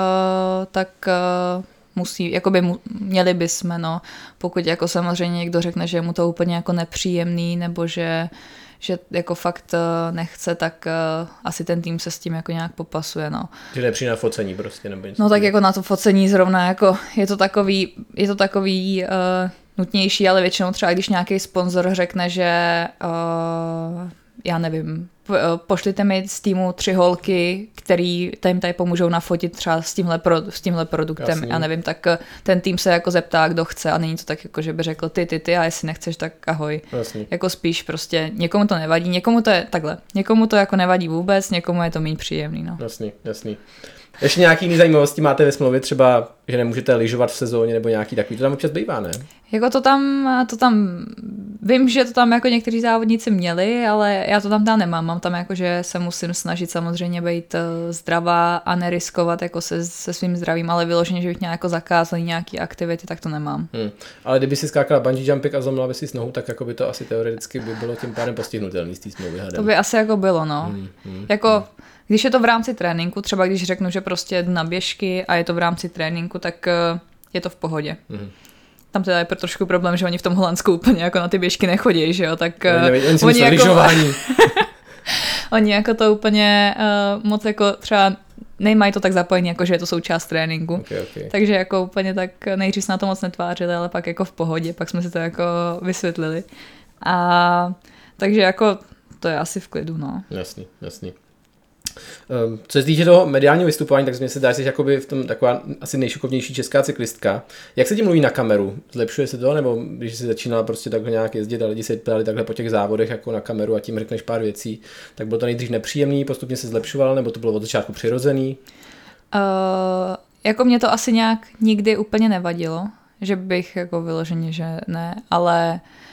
tak uh, musí, jako by mu, měli bychom, no, pokud jako samozřejmě někdo řekne, že je mu to úplně jako nepříjemný, nebo že uh, že jako fakt eh, nechce, tak uh, asi ten tým se s tím jako nějak popasuje, no.
Že nepřijde na focení prostě, nebo
něco. No tak jako na to focení zrovna, jako je to takový, je to takový uh, nutnější, ale většinou třeba když nějaký sponzor řekne, že uh, já nevím, Eh, pošlite mi z týmu tři holky, který jim tady pomůžou nafotit třeba s tímhle, pro, s tímhle produktem. Jasný. Já nevím, tak eh, ten tým se jako zeptá, kdo chce a není to tak jako, že by řekl ty, ty, ty a jestli nechceš, tak ahoj.
Jasný.
Jako spíš prostě někomu to nevadí, někomu to je takhle, někomu to jako nevadí vůbec, někomu je to méně příjemný. No.
Jasný, jasný. Ještě nějaký jiný zajímavosti máte ve smlouvě, třeba, že nemůžete lyžovat v sezóně nebo nějaký takový, to tam občas bývá, ne?
Jako to tam, to tam vím, že to tam jako někteří závodníci měli, ale já to tam tam nemám. Mám tam jako, že se musím snažit samozřejmě být eh, zdravá a neriskovat jako se, se svým zdravím, ale vyloženě, že bych měla jako zakázaný nějaký aktivity, tak to nemám.
Hmm. Ale kdyby si skákala bungee jumping a zlomila by si s nohu, tak jako by to asi teoreticky by bylo tím pádem postihnutelný z té smlouvy.
To by asi jako bylo, no. Hmm, hmm, jako, hmm. když je to v rámci tréninku, třeba když řeknu, že prostě jdu na běžky a je to v rámci tréninku, tak eh, je to v pohodě. Hmm tam teda je pro trošku problém, že oni v tom Holandsku úplně jako na ty běžky nechodí, že jo, tak
uh, oni, jako,
oni jako to úplně uh, moc jako třeba nejmají to tak zapojení, jako že je to součást tréninku.
Okay, okay.
Takže jako úplně tak nejdřív se na to moc netvářili, ale pak jako v pohodě, pak jsme si to jako vysvětlili. A takže jako to je asi v klidu, no.
Jasný, jasný. Um, co se týče toho mediálního vystupování, tak mi se dá, že jsi jakoby v tom taková asi nejšikovnější česká cyklistka. Jak se ti mluví na kameru? Zlepšuje se to, nebo když jsi začínala prostě takhle nějak jezdit a lidi se ptali takhle po těch závodech jako na kameru a tím řekneš pár věcí, tak bylo to nejdřív nepříjemný, postupně se zlepšoval, nebo to bylo od začátku přirozený?
Uh, jako mě to asi nějak nikdy úplně nevadilo, že bych jako vyloženě, že ne, ale uh,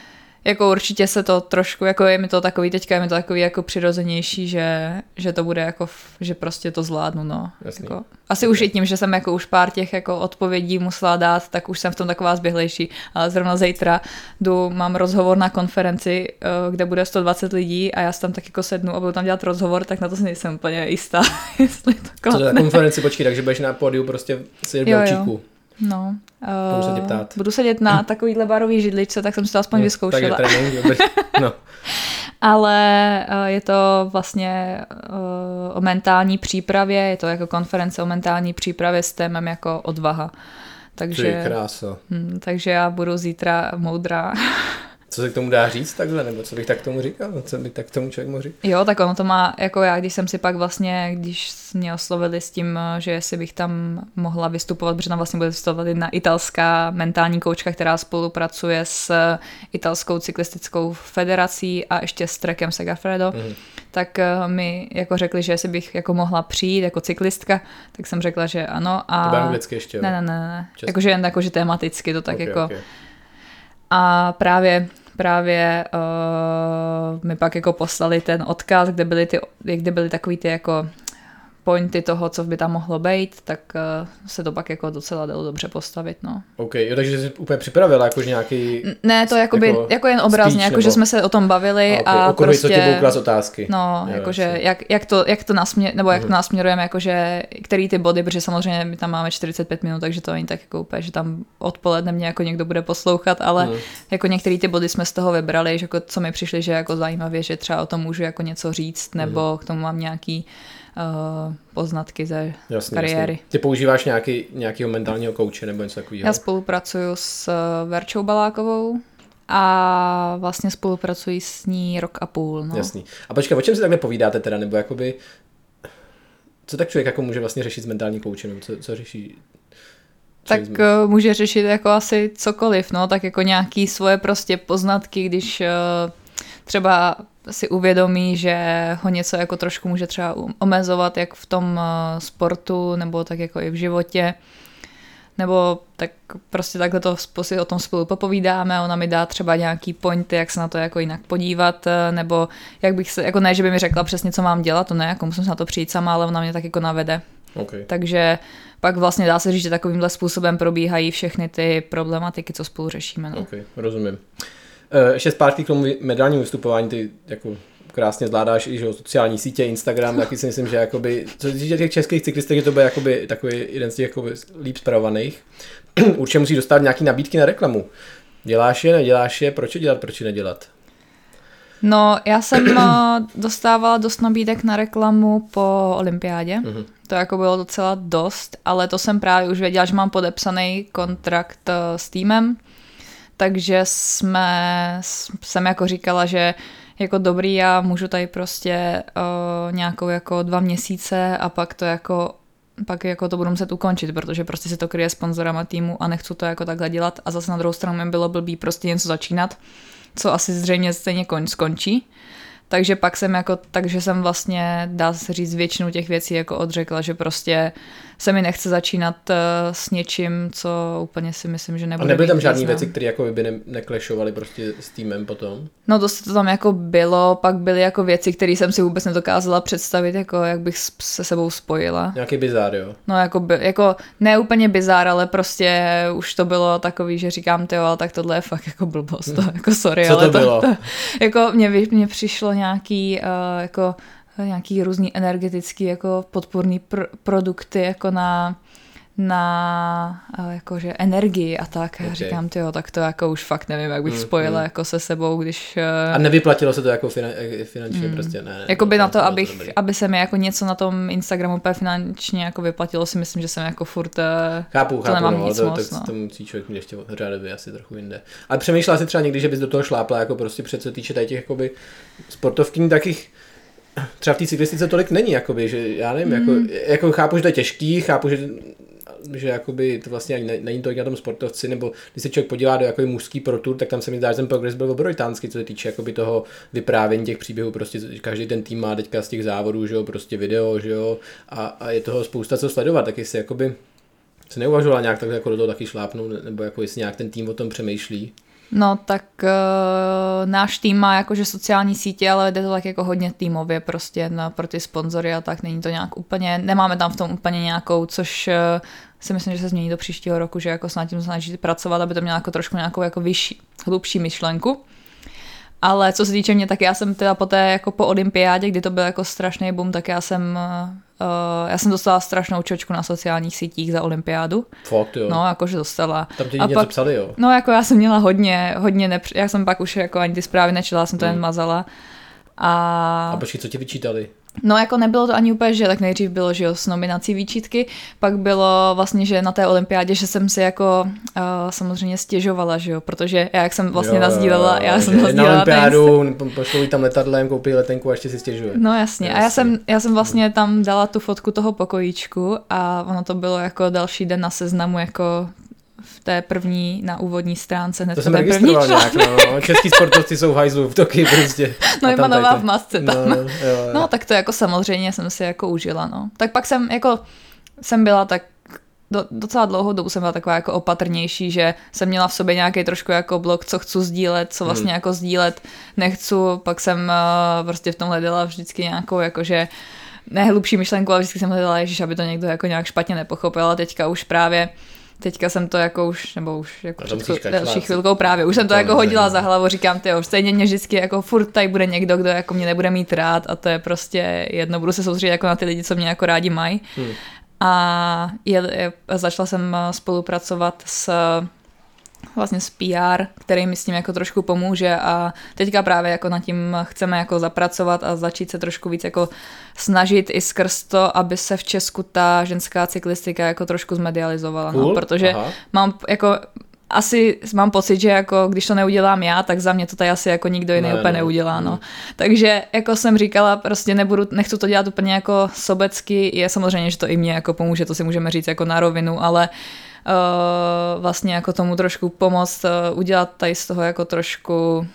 jako určitě se to trošku, jako je mi to takový, teďka je mi to takový jako přirozenější, že, že to bude jako, že prostě to zvládnu, no. Jako, asi už i tím, že jsem jako už pár těch jako odpovědí musela dát, tak už jsem v tom taková zběhlejší, ale zrovna zítra jdu, mám rozhovor na konferenci, eh, kde bude 120 lidí a já si tam tak jako sednu a budu tam dělat rozhovor, tak na to si nejsem úplně jistá, jestli to
klapne. Co to na konferenci, počkej, takže budeš na pódiu prostě sedět v jo.
No.
Uh, budu sedět ptát.
Budu sedět na takovýhle barový židličce, tak jsem si to aspoň no, vyzkoušela.
Tak je trénink, no.
Ale uh, je to vlastně uh, o mentální přípravě, je to jako konference o mentální přípravě s témem jako odvaha.
Takže, Ty krása.
Hm, takže já budu zítra moudrá.
Co se k tomu dá říct takhle, nebo co bych tak tomu říkal, co by tak tomu člověk mohl říct?
Jo, tak ono to má, jako já, když jsem si pak vlastně, když mě oslovili s tím, že jestli bych tam mohla vystupovat, protože tam vlastně bude vystupovat jedna italská mentální koučka, která spolupracuje s italskou cyklistickou federací a ještě s trekem Segafredo, mm. tak eh, mi jako řekli, že jestli bych jako mohla přijít jako cyklistka, tak jsem řekla, že ano. A...
To anglicky ještě?
Ne, ne, ne, ne. Jakože jen jakože tematicky to tak okay, jako... Okay. A právě právě uh, mi pak jako poslali ten odkaz, kde byly, ty, kde byly takový ty jako pointy toho, co by tam mohlo být, tak uh, se to pak jako docela dalo dobře postavit, no.
OK, jo, takže jsi úplně připravila jakož nějaký...
Ne, to jakoby, jako, jako jen obrazně, jako nebo... že jsme se o tom bavili a, okay. a
Okruhy, prostě... co ti budou otázky.
No, jo, jakože jak, jak, to, jak to nasměr, nebo jak uh-huh. to nasměrujeme, jakože který ty body, protože samozřejmě my tam máme 45 minut, takže to není tak jako úplně, že tam odpoledne mě jako někdo bude poslouchat, ale uh-huh. jako některé ty body jsme z toho vybrali, že jako co mi přišli, že jako zajímavě, že třeba o tom můžu jako něco říct, nebo uh-huh. k tomu mám nějaký uh, poznatky ze jasný, kariéry. Jasný.
Ty používáš nějaký, nějakého mentálního kouče nebo něco takového?
Já spolupracuju s eh, Verčou Balákovou, a vlastně spolupracuji s ní rok a půl. No.
Jasný. A počkej, o čem si takhle povídáte teda, nebo jakoby, co tak člověk jako může vlastně řešit s mentálním koučem, co, co řeší?
Tak uh, může řešit jako asi cokoliv, no, tak jako nějaký svoje prostě poznatky, když uh, třeba si uvědomí, že ho něco jako trošku může třeba omezovat, jak v tom eh, sportu, nebo tak jako i v životě. Nebo tak prostě takhle to si o tom spolu popovídáme, ona mi dá třeba nějaký pointy, jak se na to jako jinak podívat, eh, nebo jak bych se, jako ne, že by mi řekla přesně, co mám dělat, to ne, jako musím se na to přijít sama, ale ona mě tak jako navede.
Okay.
Takže pak vlastně dá se říct, že takovýmhle způsobem probíhají všechny ty problematiky, co spolu řešíme. No.
Okay, rozumím. Eh, ještě zpátky k tomu mediálnímu vystupování, ty jako krásně zvládáš i že, sociální sítě, Instagram, taky si myslím, že jakoby, co se týče těch českých cyklistek, že to bude jakoby takový jeden z těch jakoby líp zpravovaných. Určitě musí dostat nějaký nabídky na reklamu. Děláš je, neděláš je, proč je dělat, proč je nedělat?
No, já jsem eh, dostávala dost nabídek na reklamu po olympiádě. Mm-hmm. To jako bylo docela dost, ale to jsem právě už věděla, že mám podepsaný kontrakt eh, s týmem, takže jsme, jsem jako říkala, že jako dobrý, já můžu tady prostě uh, nějakou jako dva měsíce a pak to jako pak jako to budu muset ukončit, protože prostě se to kryje sponzorama týmu a nechci to jako takhle dělat a zase na druhou stranu mi bylo blbý prostě něco začínat, co asi zřejmě stejně konč, skončí. Takže pak jsem jako, takže jsem vlastně, dá se říct, většinu těch věcí jako odřekla, že prostě se mi nechce začínat uh, s něčím, co úplně si myslím, že nebude
A nebyly tam žádné věci, které jako by ne, neklešovaly prostě s týmem potom?
No dost to tam jako bylo, pak byly jako věci, které jsem si vůbec nedokázala představit, jako jak bych se sebou spojila.
Nějaký bizár, jo?
No jako, by, jako ne úplně bizár, ale prostě už to bylo takový, že říkám, ty ale tak tohle je fakt jako blbost, to, jako sorry,
Co
ale
to bylo?
To, to, jako mě, mně přišlo nějaký uh, jako nějaký různý energetický jako podporný pr- produkty jako na na jakože energii a tak. Okay. Já říkám, ty tak to jako už fakt nevím, jak bych mm, spojila mm. jako se sebou, když...
A nevyplatilo se to jako finan, finančně mm. prostě, ne.
Jakoby na to, abych, aby se mi jako něco na tom Instagramu úplně finančně jako vyplatilo, si myslím, že jsem jako furt...
Eh, chápu, chápu, nemám no, nic to, moc, tak no. to musí člověk mít ještě řádově asi trochu jinde. Ale přemýšlela si třeba někdy, že bys do toho šlápla, jako prostě před co týče tady těch jakoby sportovkyní takých třeba v té cyklistice tolik není, jakoby, že já nevím, mm. jako, hmm. jako chápu, že to je těžký, chápu, že že jakoby to vlastně ani není to na tom sportovci, nebo když se člověk podívá do jako mužský protur, tak tam se mi zdá, že ten progres byl obrovitánský, co se týče jakoby toho vyprávění těch příběhů, prostě každý ten tým má teďka z těch závodů, že jo, prostě video, že jo, a, a je toho spousta co sledovat, tak jestli jakoby se neuvažovala nějak tak jako do toho taky šlápnout, nebo jako jestli nějak ten tým o tom přemýšlí.
No tak uh, náš tým má jakože sociální sítě, ale jde to tak jako hodně týmově prostě na, pro ty sponzory a tak není to nějak úplně, nemáme tam v tom úplně nějakou, což uh, si myslím, že se změní do příštího roku, že jako snad tím snaží pracovat, aby to mělo jako trošku nějakou jako vyšší, hlubší myšlenku. Ale co se týče mě, tak já jsem teda poté jako po olympiádě, kdy to byl jako strašný boom, tak já jsem Uh, já jsem dostala strašnou čočku na sociálních sítích za olympiádu.
Fakt, jo.
No, jakože dostala.
Tam ti něco pak, psali, jo?
No, jako já jsem měla hodně, hodně nepř... Já jsem pak už jako ani ty zprávy nečela, jsem to hmm. jen mazala. A...
A počkej, co ti vyčítali?
No jako nebylo to ani úplně, že tak nejdřív bylo, že jo, s nominací výčitky, pak bylo vlastně, že na té olympiádě, že jsem si jako uh, samozřejmě stěžovala, že jo, protože já jak jsem vlastně jo, nazdílela, já jsem nazdílela
Na olympiádu, pošlou tam letadlem, koupí letenku a ještě si stěžuje.
No jasně, jasně. a já jsem, já jsem vlastně tam dala tu fotku toho pokojíčku a ono to bylo jako další den na seznamu jako té první, na úvodní stránce.
Hned to jsem registroval nějak, no. Český sportovci jsou v hajzlu v Toky prostě.
No Jmanová v masce tam. No, jo, jo. no, tak to jako samozřejmě jsem si jako užila, no. Tak pak jsem jako, jsem byla tak do, docela dlouhou dobu jsem byla taková jako opatrnější, že jsem měla v sobě nějaký trošku jako blok, co chci sdílet, co vlastně hmm. jako sdílet nechci, pak jsem uh, prostě v tom hledala vždycky nějakou jakože nehlubší myšlenku, ale vždycky jsem hledala, ježiš, aby to někdo jako nějak špatně nepochopil a teďka už právě Teďka jsem to jako už, nebo už jako před další chvilkou právě, už jsem to, to jako hodila za hlavu, říkám, ty stejně mě vždycky jako furt tady bude někdo, kdo jako mě nebude mít rád a to je prostě jedno, budu se soustředit jako na ty lidi, co mě jako rádi mají. Hmm. A je, je, začala jsem spolupracovat s vlastně s PR, který mi s tím jako trošku pomůže a teďka právě jako nad tím chceme jako zapracovat a začít se trošku víc jako snažit i skrz to, aby se v Česku ta ženská cyklistika jako trošku zmedializovala, no, cool. no, protože Aha. mám jako asi mám pocit, že jako když to neudělám já, tak za mě to tady asi jako nikdo jiný ne, úplně ne. neudělá, no. Hmm. Takže jako jsem říkala, prostě nebudu, nechci to dělat úplně jako sobecky, je samozřejmě, že to i mě jako pomůže, to si můžeme říct jako na rovinu, ale uh, uh, vlastně jako tomu trošku pomoct uh, udělat tady z toho jako trošku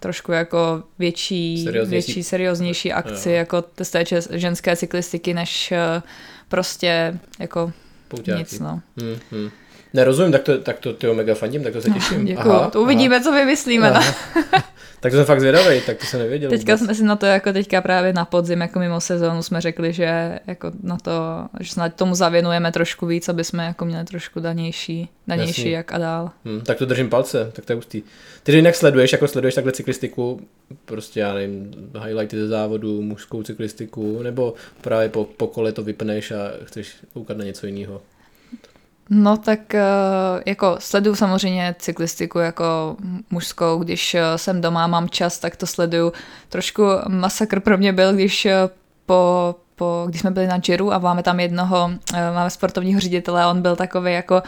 trošku jako větší, serióznější, větší, serióznější akci jo. jako z té ženské cyklistiky, než uh, prostě jako Pouťáky. nic, no. Hmm,
hmm. Nerozumím, tak to, tak to ty mega fandím, tak to se no, těším.
Děkuju, aha, to uvidíme, aha. co vymyslíme. No.
Tak to jsem fakt zvědavý, tak to se nevěděl.
Teďka vůbec. jsme si na to jako teďka právě na podzim, jako mimo sezónu jsme řekli, že jako na to, že snad tomu zavěnujeme trošku víc, aby jsme jako měli trošku danější, danější Jasný. jak a dál.
Hmm, tak to držím palce, tak to je ústý. Ty jinak sleduješ, jako sleduješ takhle cyklistiku, prostě já nevím, highlighty ze závodu, mužskou cyklistiku, nebo právě po, po kole to vypneš a chceš koukat na něco jiného?
No tak eh, jako sleduju samozřejmě cyklistiku jako mužskou, když eh, jsem doma, mám čas, tak to sleduju. Trošku masakr pro mě byl, když eh, po po, když jsme byli na Jiru a máme tam jednoho, máme sportovního ředitele a on byl takový jako,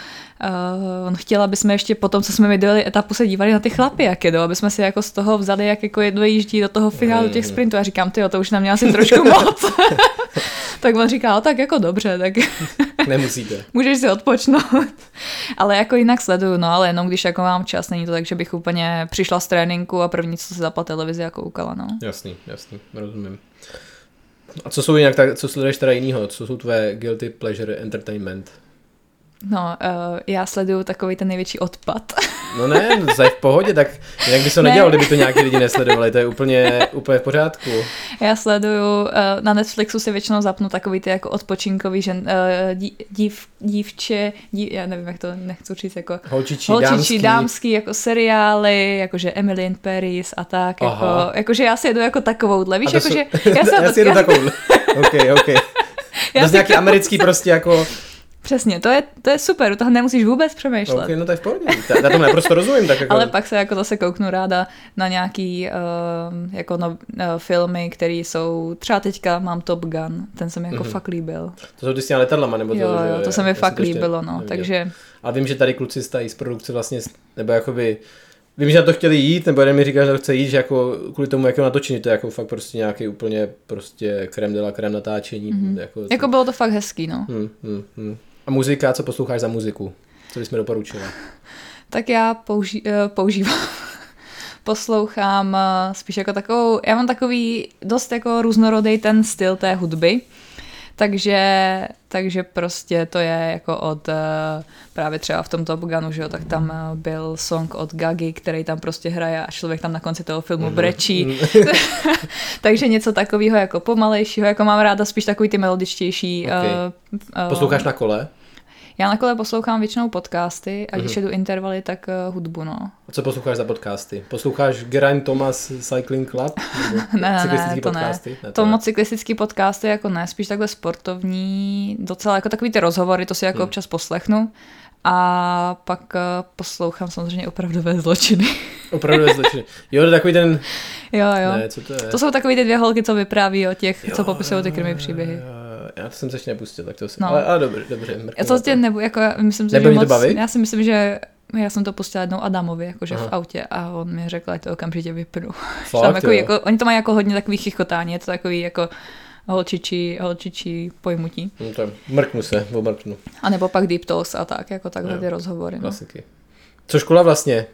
on chtěl, aby jsme ještě po tom, co jsme mi dojeli etapu, se dívali na ty chlapy, jak jedou, aby jsme si jako z toho vzali, jak jako jedno jíždí do toho finálu těch sprintů. A říkám, ty to už na mě asi trošku moc. tak on říká, tak jako dobře, tak
Nemusíte.
Můžeš si odpočnout. ale jako jinak sleduju, no ale jenom když jako mám čas, není to tak, že bych úplně přišla z tréninku a první, co se zapla televizi, jako koukala, no.
Jasný, jasný, rozumím. A co jsou jinak, tak, co sleduješ teda jinýho? Co jsou tvé guilty pleasure entertainment?
No, uh, já sleduju takový ten největší odpad.
No ne, to je v pohodě, tak jinak by se to nedělal, kdyby to nějaký lidi nesledovali, to je úplně, úplně v pořádku.
Já sleduju, uh, na Netflixu si většinou zapnu takový ty jako odpočinkový žen, uh, dí, dív, dívče, dív, já nevím, jak to nechci říct, jako
holčičí,
holčičí
dámský.
dámský. jako seriály, jakože Emily in Paris a tak, jako, jakože já si jedu jako takovouhle, víš, jakože...
Já, já si jedu takovouhle, ok, ok. Já to nějaký americký prostě jako
Přesně, to je, to je super, u toho nemusíš vůbec přemýšlet.
Okay, no to je v pohodě, já to naprosto rozumím. Tak jako...
Ale pak se jako zase kouknu ráda na nějaký uh, jako no, uh, filmy, které jsou, třeba teďka mám Top Gun, ten se mi jako mm-hmm. fakt líbil.
To jsou ty s těmi letadlama, nebo to?
Jo, jo, to se mi fakt líbilo, no, neviděl. takže...
A vím, že tady kluci stají z produkce vlastně, nebo jakoby Vím, že na to chtěli jít, nebo jeden mi říká, že to chce jít, že jako kvůli tomu, jak natočení, to je jako fakt prostě nějaký úplně prostě krem de la krem natáčení.
Mm-hmm. Jako, jako bylo to fakt hezký, no.
Hmm, hmm, hmm. Muzika, co posloucháš za muziku? Co bys mi doporučila?
tak já použi- uh, používám poslouchám uh, spíš jako takovou, já mám takový dost jako různorodý ten styl té hudby, takže, takže prostě to je jako od uh, právě třeba v tom Top Gunu, že jo, tak tam byl song od Gagi, který tam prostě hraje a člověk tam na konci toho filmu mm-hmm. brečí. takže něco takového jako pomalejšího, jako mám ráda spíš takový ty melodičtější. Okay.
Uh, uh, Posloucháš na kole?
Já na kole poslouchám většinou podcasty a když mm-hmm. jedu intervaly, tak uh, hudbu, no.
A co posloucháš za podcasty? Posloucháš Geraint Thomas Cycling Club?
ne, ne, ne, to podcasty? ne. ne to, to moc cyklistický podcasty jako ne, spíš takhle sportovní, docela jako takový ty rozhovory, to si jako hmm. občas poslechnu. A pak uh, poslouchám samozřejmě opravdové zločiny.
opravdové zločiny. Jo, to takový ten...
Jo, jo.
Ne, co to je?
To jsou takový ty dvě holky, co vypráví o těch, jo, co popisují ty krmy příběhy. Jo, jo
já to jsem se ještě nepustil, tak to jsem, no. ale, ale dobře, dobře.
Já to tě nebo, jako, myslím,
že moc, to bavit?
já si myslím, že já jsem to pustila jednou Adamovi, jakože Aha. v autě a on mi řekl, ať to okamžitě vypnu.
Fakt,
tam jako, jako, oni to mají jako hodně takových chichotání, je to takový jako holčičí, holčičí pojmutí.
No to mrknu se, omrknu.
A nebo pak Deep Talks a tak, jako takhle ty rozhovory. No.
Klasiky. Co škola vlastně?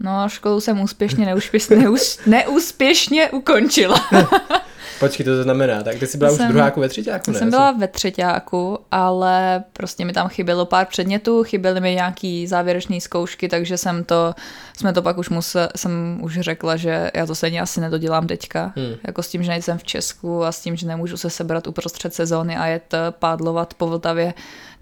No, školu jsem úspěšně, neúspěšně, neús, neúspěšně ukončila.
Počkej, to znamená, tak ty jsi byla jsem, už v druháku ve třetíku,
ne? Jsem byla ve třetíku, ale prostě mi tam chybělo pár předmětů, chyběly mi nějaký závěrečné zkoušky, takže jsem to, jsme to pak už musel, jsem už řekla, že já to stejně asi nedodělám teďka, hmm. jako s tím, že nejsem v Česku a s tím, že nemůžu se sebrat uprostřed sezóny a jet pádlovat po Vltavě,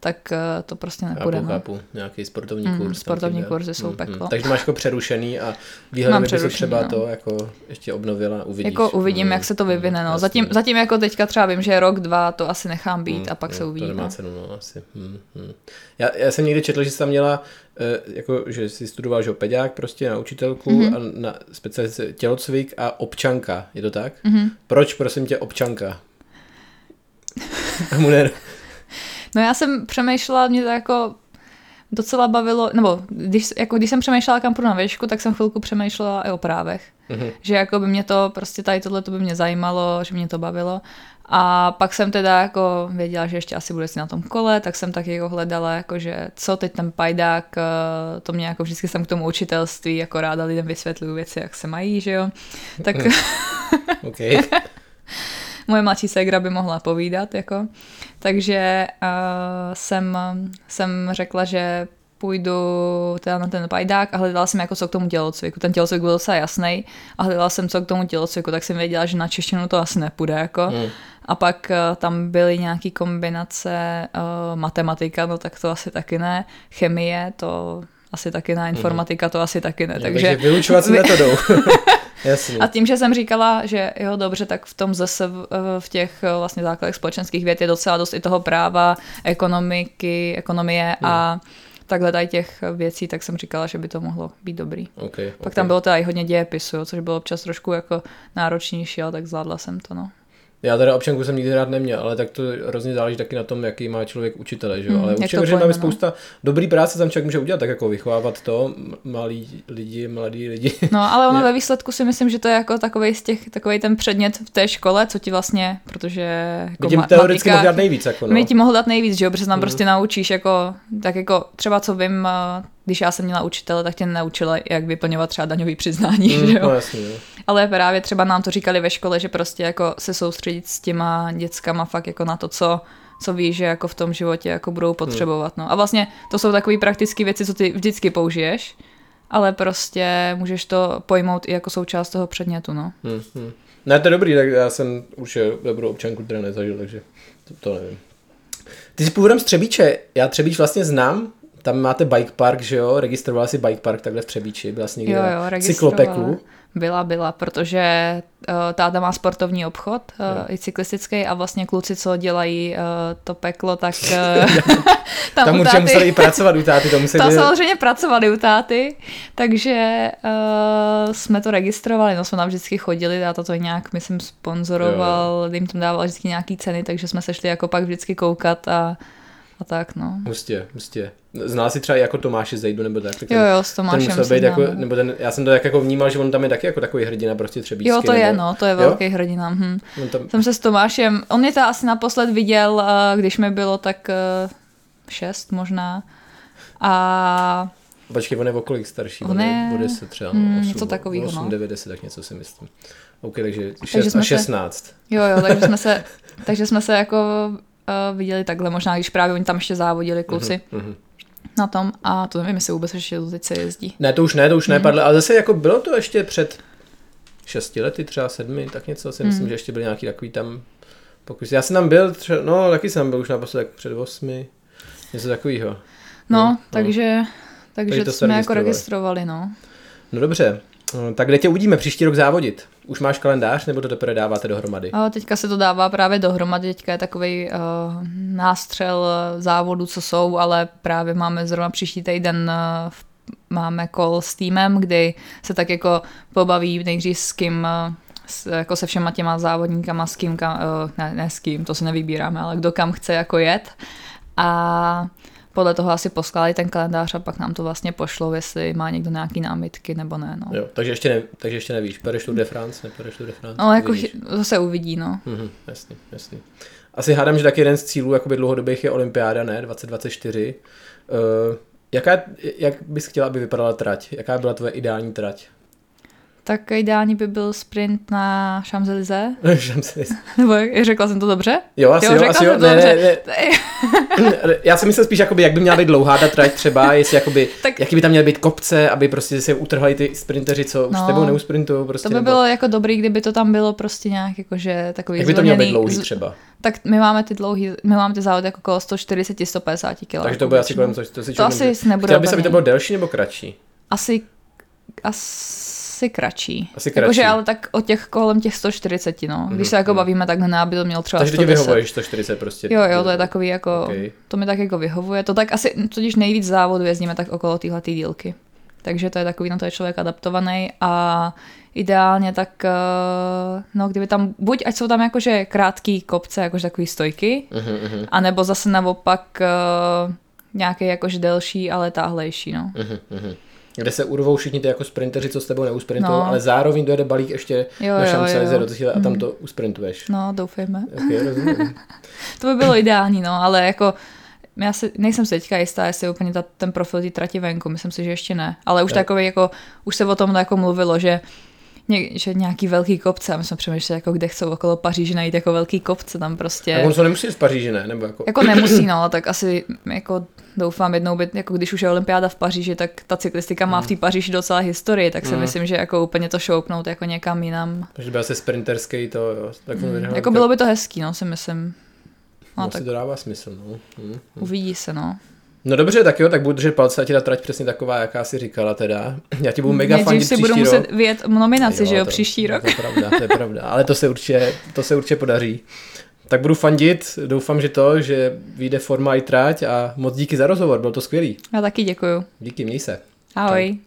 tak eh, to prostě nepůjde.
Chápu, chápu. Nějaký sportovní mm, kurz.
Sportovní kurzy jsou mm, peklo. Mm.
Takže máš jako přerušený a výhledem by se třeba no. to jako ještě obnovila, uvidíš.
Jako uvidím, mm, jak se to vyvine. No. Zatím, zatím jako teďka třeba vím, že rok, dva to asi nechám být mm, a pak no, se uvidí.
To nemá no. cenu, no, asi. Mm, mm. Já, já jsem někdy četl, že jsi tam měla eh, jako, že jsi studoval, že pedák prostě na učitelku mm-hmm. a na specializaci tělocvik a občanka, je to tak? Mm-hmm. Proč, prosím tě, občanka?
No já jsem přemýšlela, mě to jako docela bavilo, nebo když, jako když jsem přemýšlela, kam půjdu na výšku, tak jsem chvilku přemýšlela i o právech. Mm-hmm. Že jako by mě to, prostě tady tohle to by mě zajímalo, že mě to bavilo. A pak jsem teda jako věděla, že ještě asi bude si na tom kole, tak jsem taky jako hledala, jako že co teď ten pajdák, eh, to mě jako vždycky jsem k tomu učitelství, jako ráda lidem vysvětluju věci, jak se mají, že jo. Tak...
okay.
moje mladší ségra by mohla povídat, jako. Takže uh, jsem, jsem řekla, že půjdu teda na ten pajdák a hledala jsem jako co k tomu tělocviku. Ten tělocvik byl docela jasný a hledala jsem co k tomu tělocviku, tak jsem věděla, že na češtinu to asi nepůjde. Jako. Mm. A pak uh, tam byly nějaké kombinace uh, matematika, no tak to asi taky ne. Chemie, to asi taky ne. Mhm. Informatika, to asi taky ne.
Takže... takže vyučovací metodou. Jasný.
A tím, že jsem říkala, že jo, dobře, tak v tom zase v, v těch eh, vlastně základech společenských věd je docela dost i toho práva, ekonomiky, ekonomie hmm. a takhle tady těch věcí, tak jsem říkala, že by to mohlo být dobrý.
Okay,
Pak okay. tam bylo teda i hodně dějepisu, což bylo občas trošku jako náročnější, ale tak zvládla jsem to, no.
Já teda občanku jsem nikdy rád neměl, ale tak to hrozně záleží taky na tom, jaký má člověk učitele, že jo? Hmm, ale určitě, že máme spousta dobrý práce tam člověk může udělat, tak jako vychovávat to, malí lidi, mladí lidi.
No, ale ono ve výsledku si myslím, že to je jako takový z těch, takový ten předmět v té škole, co ti vlastně, protože
jako tím teoreticky mohl dát nejvíc, jako no.
My ti mohl dát nejvíc, že jo, protože tam hmm. prostě naučíš jako, tak jako třeba co vím, když já jsem měla učitele, tak tě naučila, jak vyplňovat třeba daňový přiznání,
Mm,
že jo?
no jasně, jo.
Ale právě třeba nám to říkali ve škole, že prostě jako se soustředit s těma dětskama fakt jako na to, co, co víš, že jako v tom životě jako budou potřebovat. No. A vlastně to jsou takové praktické věci, co ty vždycky použiješ, ale prostě můžeš to pojmout i jako součást toho předmětu. No.
Hmm, hmm. Ne, to je dobrý, tak já jsem už dobrou občanku teda nezažil, takže to, to nevím. Ty jsi původem z Třebíče, já Třebíč vlastně znám, tam máte bike park, že jo, registrovala si bike park takhle v Třebíči, byla jsi někde
Jo, jo,
na cyklopeklu.
Byla, byla, protože uh, táta má sportovní obchod, uh, i cyklistický a vlastně kluci, co dělají uh, to peklo, tak uh, tam,
Tam určitě
táty-
museli i pracovat u táty, to museli
Tam
být-
samozřejmě pracovali u táty, takže uh, jsme to registrovali, no jsme tam vždycky chodili, táta to nějak, myslím, sponzoroval, jim tam dával vždycky nějaký ceny, takže jsme se šli jako pak vždycky koukat a, a tak, no.
Hustě, hustě. Znal jsi třeba jako Tomáše Zejdu nebo tak? tak
Jo, jo, s
ten
Tomášem
musel
se
být jako, nebo ten, já jsem to tak jako vnímal, že on tam je taky jako takový hrdina prostě třebíčský.
Jo, to je,
nebo,
no, to je
Jo?
velký hrdina. Hm.
On tam,
Jsem se s Tomášem, on mě to asi naposled viděl, eh, když mi bylo tak eh, šest možná. A
počkej, on je o kolik starší?
On je-
o 10 třeba.
mm,
8,
něco takovýho,
8,
no.
9, 10, tak něco si myslím. OK, takže 6 a
jsme se-
16.
jo, jo, takže jsme se, takže jsme se jako uh, viděli takhle, možná když právě oni tam ještě závodili kluci
Mhm.
na tom a to nevím, jestli vůbec ještě to teď se jezdí.
Ne, to už ne, to už
Mhm.
nepadlo, ale zase jako bylo to ještě před 6 lety, třeba sedmi, tak něco si
Mhm.
myslím, že ještě byly nějaký takový tam pokusy. Já jsem tam byl, třeba, no taky jsem byl už naposled tak před osmi, něco takového.
No,
No,
no takže, takže
Takže to
jsme jako
registrovali.
no.
No dobře, tak kde tě uvidíme příští rok závodit? Už máš kalendář, nebo to teprve dáváte dohromady?
A teďka se to dává právě dohromady, teďka je takový uh, nástřel eh, závodů, co jsou, ale právě máme zrovna příští týden uh, máme kol s týmem, kdy se tak jako pobaví nejdřív s kým uh, s, jako se všema těma závodníkama, s kým, kam, uh, ne, ne s kým, to se nevybíráme, ale kdo kam chce jako jet. A podle toho asi poskládají ten kalendář a pak nám to vlastně pošlou, jestli má někdo nějaký námitky nebo ne. No,
Jo, takže ještě, ne, takže ještě nevíš, pereš Tour de France, nepereš Tour de France?
no jako
Uvidíš.
to se uvidí, no.
Mhm, jasný, jasný. Asi hádám, že taky jeden z cílů jakoby dlouhodobých je olympiáda, ne? 2024. Uh, jaká, jak bys chtěla, aby vypadala trať? Jaká byla tvoje ideální trať?
Tak ideální by byl sprint na Champs-Élysées,
Champs-Élysées.
nebo řekla jsem to dobře?
jo, asi jo,
řekla
asi jo. Ne, ne, ne. Já jsem myslel spíš, jakoby, jak by měla být dlouhá ta trať třeba, jestli jakoby,
Tak-
jaký by tam měly být kopce, aby prostě se utrhali ty sprinteři, co už
No.
s tebou neusprintují. Prostě,
To by
nebo,
bylo jako dobrý, kdyby to tam bylo prostě nějak jakože takový
jak by to mělo být dlouhý třeba?
Tak my máme ty dlouhý, my máme ty závody jako kolem 140-150 kg.
Takže to bude asi kolem, co, to si
To asi nebude
Chtěla bys, aby to bylo delší nebo kratší?
Asi, asi kratší.
Asi kratší.
Jakože ale tak o těch kolem těch 140, no. Když se jako bavíme takhle, ne, aby to mělo třeba
Takže to ti
110.
vyhovuje, že 140 prostě.
Jo, jo, to je takový jako,
Okay.
to mi tak jako vyhovuje. To tak asi, totiž nejvíc závodů jezdíme tak okolo téhle dílky. Takže to je takový, na to je člověk adaptovaný a ideálně tak, eh, no kdyby tam, buď ať jsou tam jakože krátký kopce, jakože takový stojky,
Uh-huh, uh-huh,
anebo zase naopak uh, nějaký jakože delší, ale táhlejší, no.
uh-huh, uh-huh. Kde se urvou všichni ty jako sprinteři, co s tebou neusprintují,
No.
ale zároveň dojede balík ještě
Jo,
na šance do cíle a tam to usprintuješ.
No, doufejme.
Okay, rozumím.
To by bylo ideální, no, ale jako já si, nejsem si teďka jistá, jestli je úplně ta, ten profil té trati venku, myslím si, že ještě ne. Ale už
Jo.
takový jako, už se o tom jako mluvilo, že ně, že nějaký velký kopce, a my jsme přemýšleli, jako kde chcou okolo Paříže najít jako velký kopce, tam prostě...
Tak on se nemusí z Paříže, ne? Nebo jako...
Jako nemusí, no, tak asi jako doufám jednou být, jako když už je olympiáda v Paříži, tak ta cyklistika má v té Paříži docela historii, tak si
Mm.
myslím, že jako úplně to šoupnout jako někam jinam.
Takže byl se sprinterský to, jo. Tak, mm,
Jako bylo by to hezký, no, si myslím. No,
No,
tak
to dává smysl, no. Mm.
uvidí se, no.
No dobře, tak jo, tak budu držet palce a ti ta trať přesně taková, jaká si říkala teda. Já ti budu mega fandit
si budu
rok.
muset vyjet nominaci, že jo,
to-
příští rok.
To je pravda, to je pravda. Ale to se určitě, to se určitě podaří. Tak budu fandit, doufám, že to, že vyjde forma i trať a moc díky za rozhovor, byl to skvělý.
Já taky děkuju.
Díky, měj se.
Ahoj.